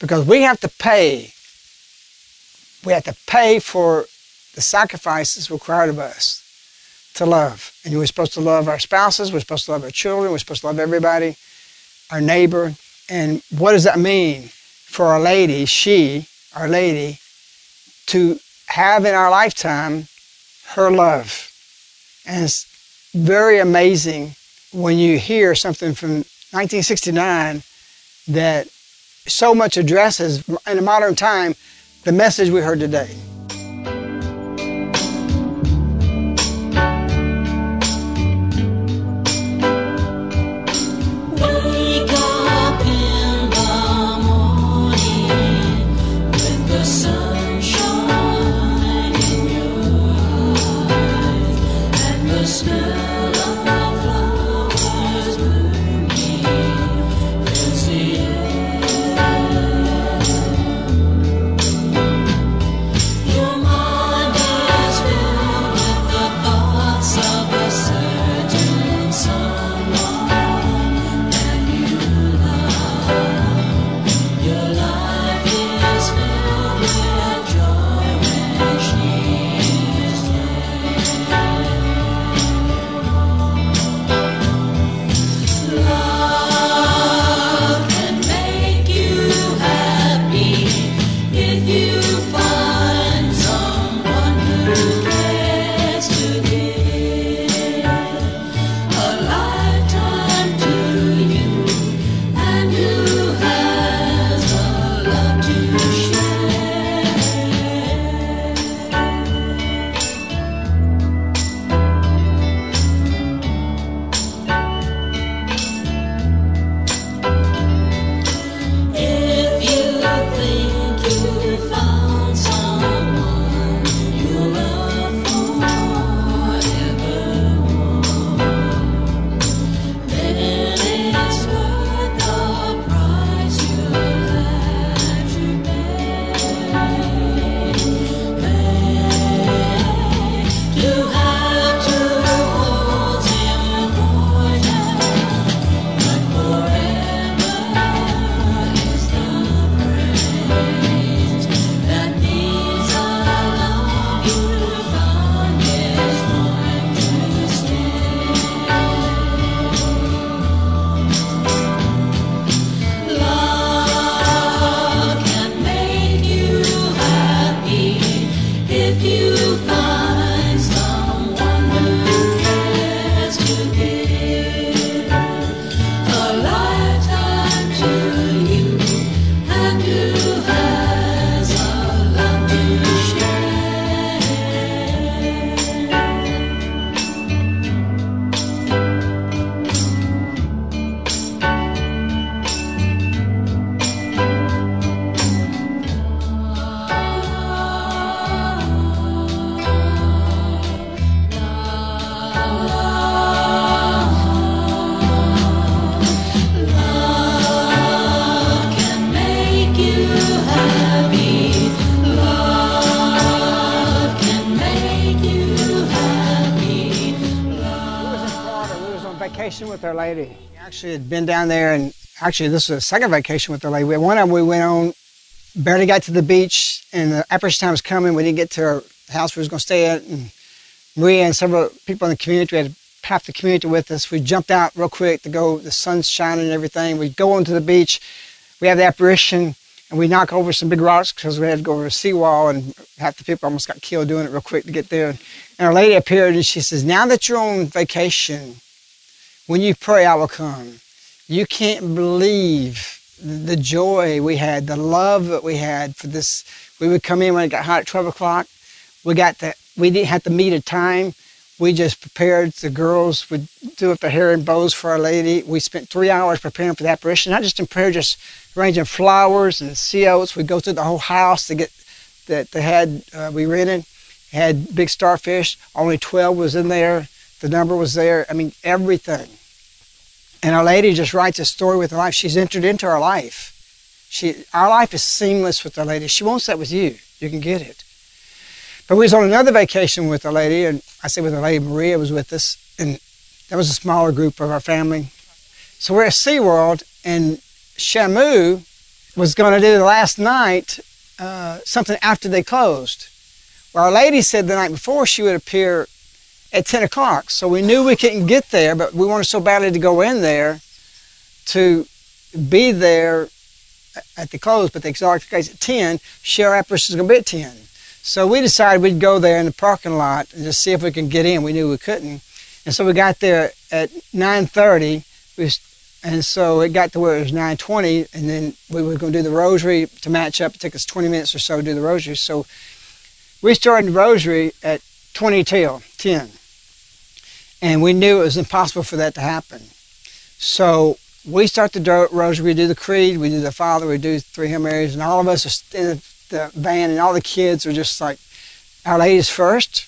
Because we have to pay we have to pay for the sacrifices required of us to love. And we're supposed to love our spouses, we're supposed to love our children, we're supposed to love everybody, our neighbor. And what does that mean for Our Lady, she, Our Lady, to have in our lifetime her love? And it's very amazing when you hear something from 1969 that so much addresses in a modern time the message we heard today. Lady. We actually had been down there, and actually, this was a second vacation with the Lady. One them we went on, barely got to the beach, and the apparition time was coming. We didn't get to our house we was going to stay at, and Maria and several people in the community, we had half the community with us. We jumped out real quick to go, the sun's shining and everything. We go onto the beach, we have the apparition, and we knock over some big rocks because we had to go over a seawall, and half the people almost got killed doing it real quick to get there. And Our Lady appeared, and she says, Now that you're on vacation, when you pray, I will come. You can't believe the joy we had, the love that we had for this. We would come in when it got hot at 12 o'clock. We got that. We didn't have to meet a time. We just prepared. The girls would do up the hair and bows for Our Lady. We spent three hours preparing for the apparition. Not just in prayer, just arranging flowers and sea oats. We'd go through the whole house to get that they had. Uh, we rented had big starfish. Only 12 was in there. The number was there. I mean, everything. And Our Lady just writes a story with her life. She's entered into our life. She, our life is seamless with Our Lady. She wants that with you. You can get it. But we was on another vacation with Our Lady, and I say with Our Lady, Maria was with us, and that was a smaller group of our family. So we're at SeaWorld, and Shamu was going to do the last night uh, something after they closed. Well, Our Lady said the night before she would appear at 10 o'clock. So we knew we couldn't get there, but we wanted so badly to go in there to be there at the close, but the exotic case at 10, share apparition is going to be at 10. So we decided we'd go there in the parking lot and just see if we can get in. We knew we couldn't. And so we got there at 9.30, we, and so it got to where it was 9.20, and then we were going to do the rosary to match up. It took us 20 minutes or so to do the rosary. So we started the rosary at 20 till 10. And we knew it was impossible for that to happen. So we start the rosary, we do the creed, we do the Father, we do three Hail Marys, and all of us are in the van, and all the kids are just like, Our Lady's first.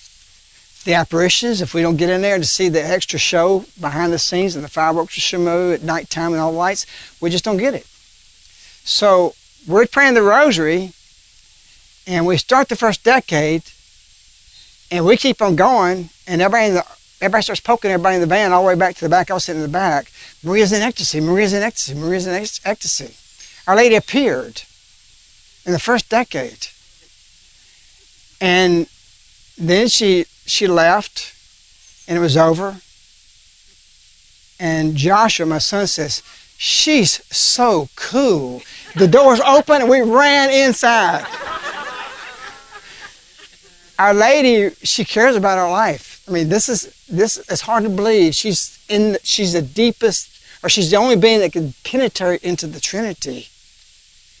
The apparitions, if we don't get in there to see the extra show behind the scenes and the fireworks show at nighttime and all the lights, we just don't get it. So we're praying the rosary, and we start the first decade, and we keep on going, and everybody in the Everybody starts poking everybody in the van all the way back to the back. I was sitting in the back. Marija's in ecstasy. Marija's in ecstasy. Marija's in ecstasy. Our Lady appeared in the first decade. And then she she left and it was over. And Joshua, my son, says, She's so cool. The doors open and we ran inside. Our Lady, she cares about our life. I mean, this is this is hard to believe. She's in. She's the deepest, or she's the only being that can penetrate into the Trinity,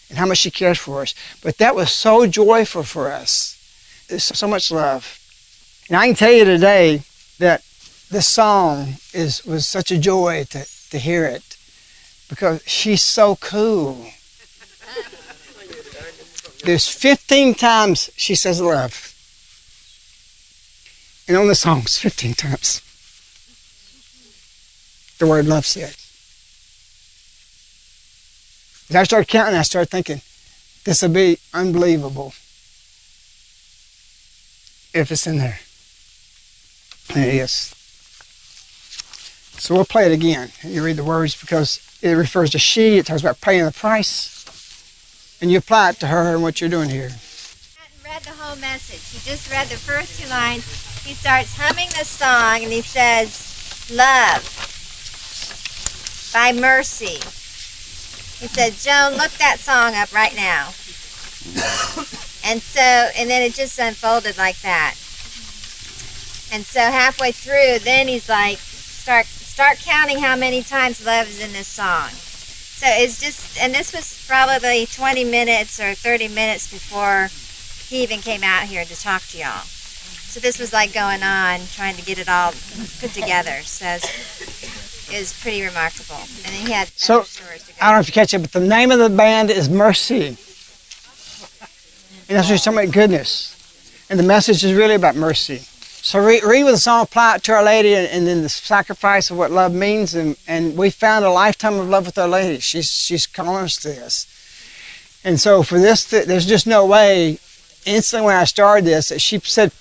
and how much she cares for us. But that was so joyful for us. There's so much love, and I can tell you today that this song is was such a joy to to hear it, because she's so cool. There's 15 times she says love and on the songs 15 times. The word love said. As I started counting, I started thinking, this will be unbelievable if it's in there. And it is. So we'll play it again. You read the words because it refers to she. It talks about paying the price. And you apply it to her and what you're doing here. read the whole message. He just read the first two lines he starts humming the song and he says, Love by Mercy. He said, Joan, look that song up right now. and so, and then it just unfolded like that. And so halfway through, then he's like, start start counting how many times love is in this song. So it's just, and this was probably 20 minutes or 30 minutes before he even came out here to talk to y'all. So this was like going on, trying to get it all put together. So it was pretty remarkable. And then he had so, I don't know if you catch it, but the name of the band is Mercy. And that's just talking about goodness. And the message is really about mercy. So read, read with the song, apply it to Our Lady, and, and, then the sacrifice of what love means. And, and we found a lifetime of love with Our Lady. She's, she's calling us to this. And so for this, there's just no way, instantly when I started this, she said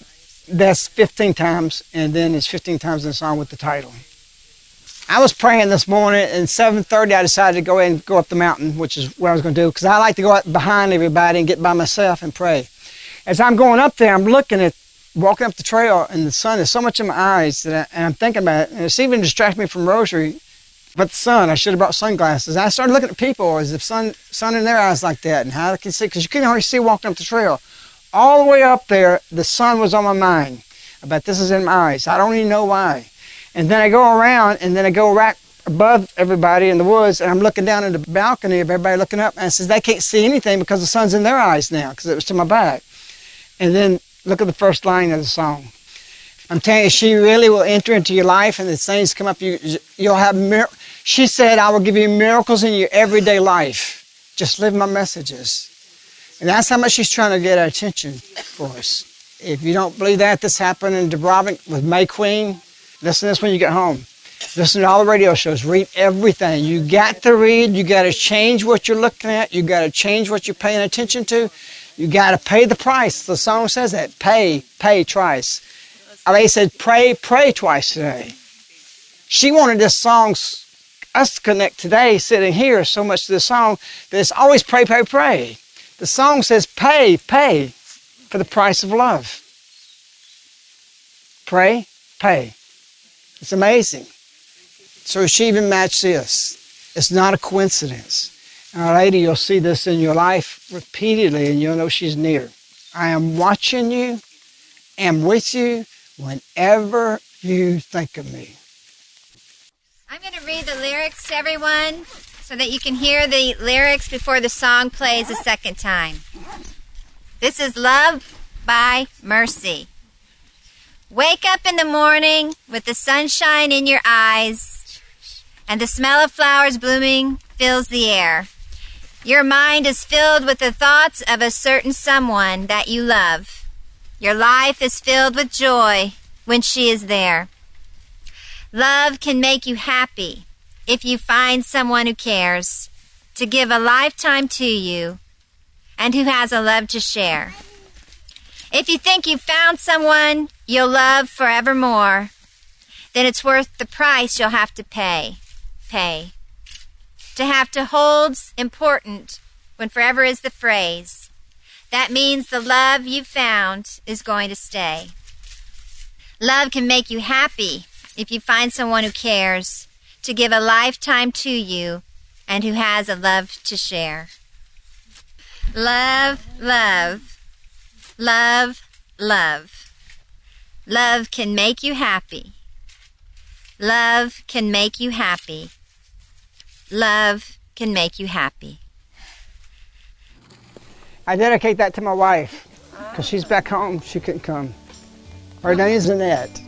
that's 15 times, and then it's 15 times in the song with the title. I was praying this morning, and 7:30 I decided to go and go up the mountain, which is what I was going to do, because I like to go out behind everybody and get by myself and pray. As I'm going up there, I'm looking at walking up the trail, and the sun is so much in my eyes that I, and I'm thinking about it, and it's even distracting me from rosary. But the sun, I should have brought sunglasses. And I started looking at people as if sun, sun in their eyes like that, and how they can see, because you couldn't hardly see walking up the trail all the way up there, the sun was on my mind. But this is in my eyes. I don't even know why. And then I go around, and then I go right above everybody in the woods, and I'm looking down in the balcony of everybody looking up, and I says they can't see anything because the sun's in their eyes now because it was to my back. And then look at the first line of the song. I'm telling you, she really will enter into your life, and the things come up. You, you'll have. Mir- she said, "I will give you miracles in your everyday life. Just live my messages." And that's how much she's trying to get our attention for us. If you don't believe that, this happened in Dubrovnik with May Queen. Listen to this when you get home. Listen to all the radio shows. Read everything. You got to read. You got to change what you're looking at. You got to change what you're paying attention to. You got to pay the price. The song says that. Pay, pay twice. Uh, they said, pray, pray twice today. She wanted this song, us to connect today, sitting here, so much to this song, that it's always pray, pray, pray. The song says, pay, pay for the price of love. Pray, pay. It's amazing. So she even matched this. It's not a coincidence. Our Lady, you'll see this in your life repeatedly and you'll know she's near. I am watching you and with you whenever you think of me. I'm going to read the lyrics to everyone so that you can hear the lyrics before the song plays a second time. This is Love by Mercy. Wake up in the morning with the sunshine in your eyes and the smell of flowers blooming fills the air. Your mind is filled with the thoughts of a certain someone that you love. Your life is filled with joy when she is there. Love can make you happy if you find someone who cares to give a lifetime to you and who has a love to share. If you think you've found someone you'll love forevermore, then it's worth the price you'll have to pay. Pay. To have to hold's important when forever is the phrase. That means the love you've found is going to stay. Love can make you happy if you find someone who cares to give a lifetime to you and who has a love to share. Love, love, love, love. Love can make you happy. Love can make you happy. Love can make you happy. I dedicate that to my wife because she's back home. She couldn't come. Her name's Annette.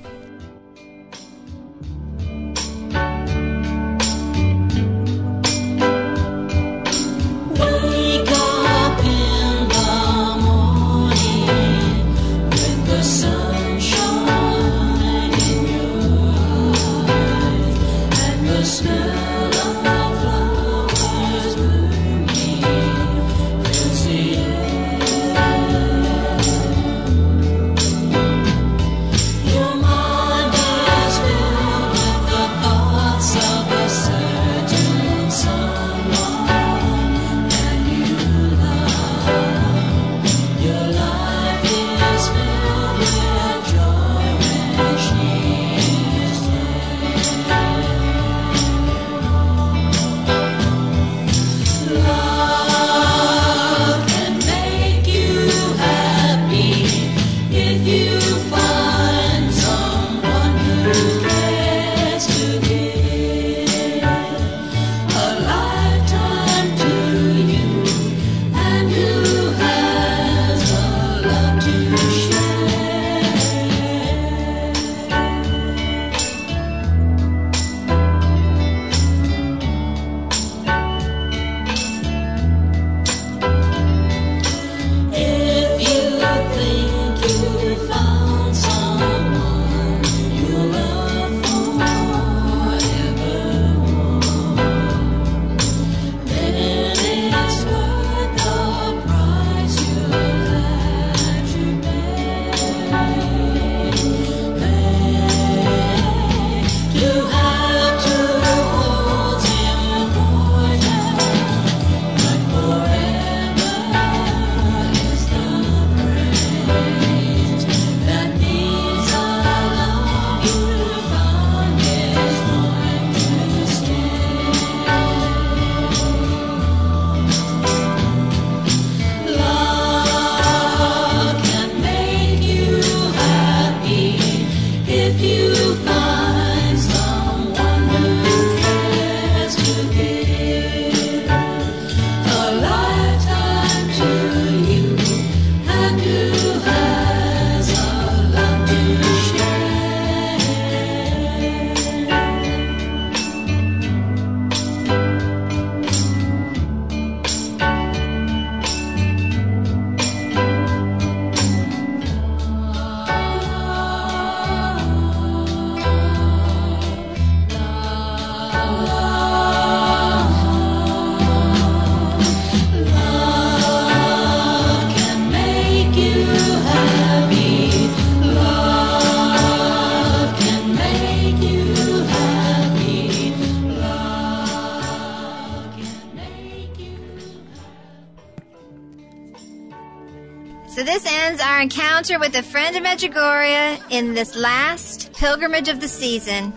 Medjugorje in this last pilgrimage of the season.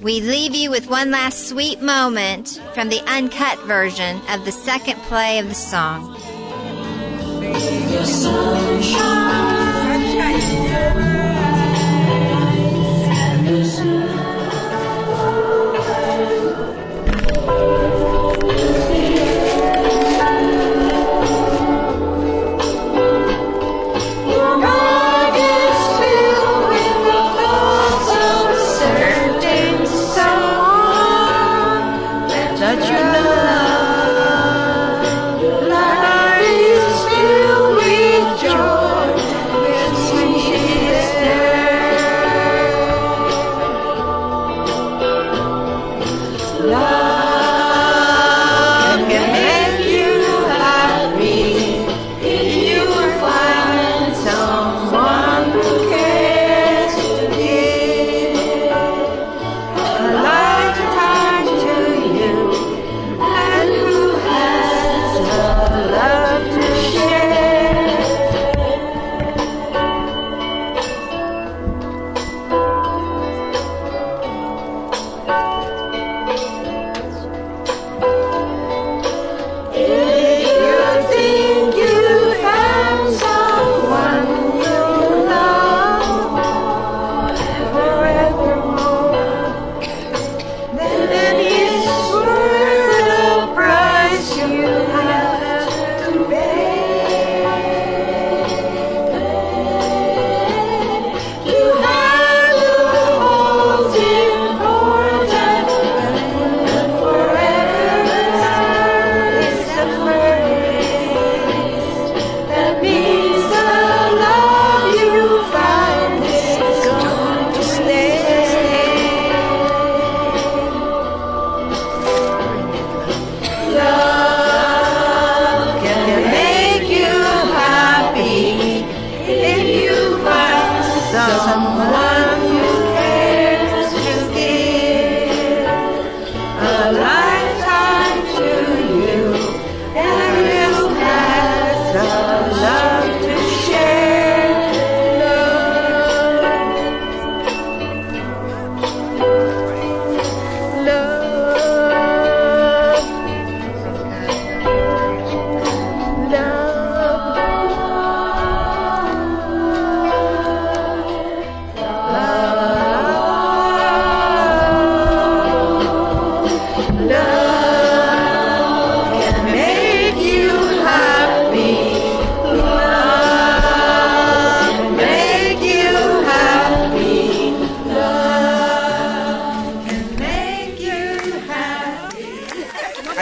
We leave you with one last sweet moment from the uncut version of the second play of the song.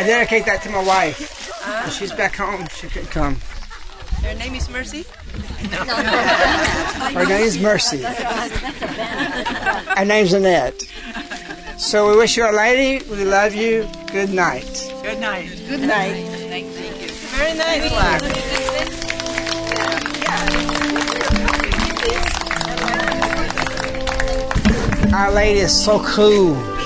I dedicate that to my wife. When she's back home, she could come. Her name is Mercy. No. Her name is Mercy. Her name's Annette. So we wish you a lady. We love you. Good night. Good night. Good night. Thank you. Very nice, Black. Our lady is so cool.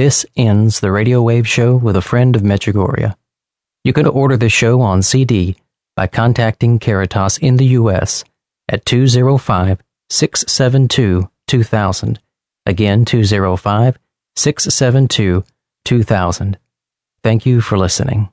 This ends the Radio Wave Show with a friend of Medjugorje. You can order the show on CD by contacting Caritas in the U.S. at 205 672 2000. Again, 205 672 2000. Thank you for listening.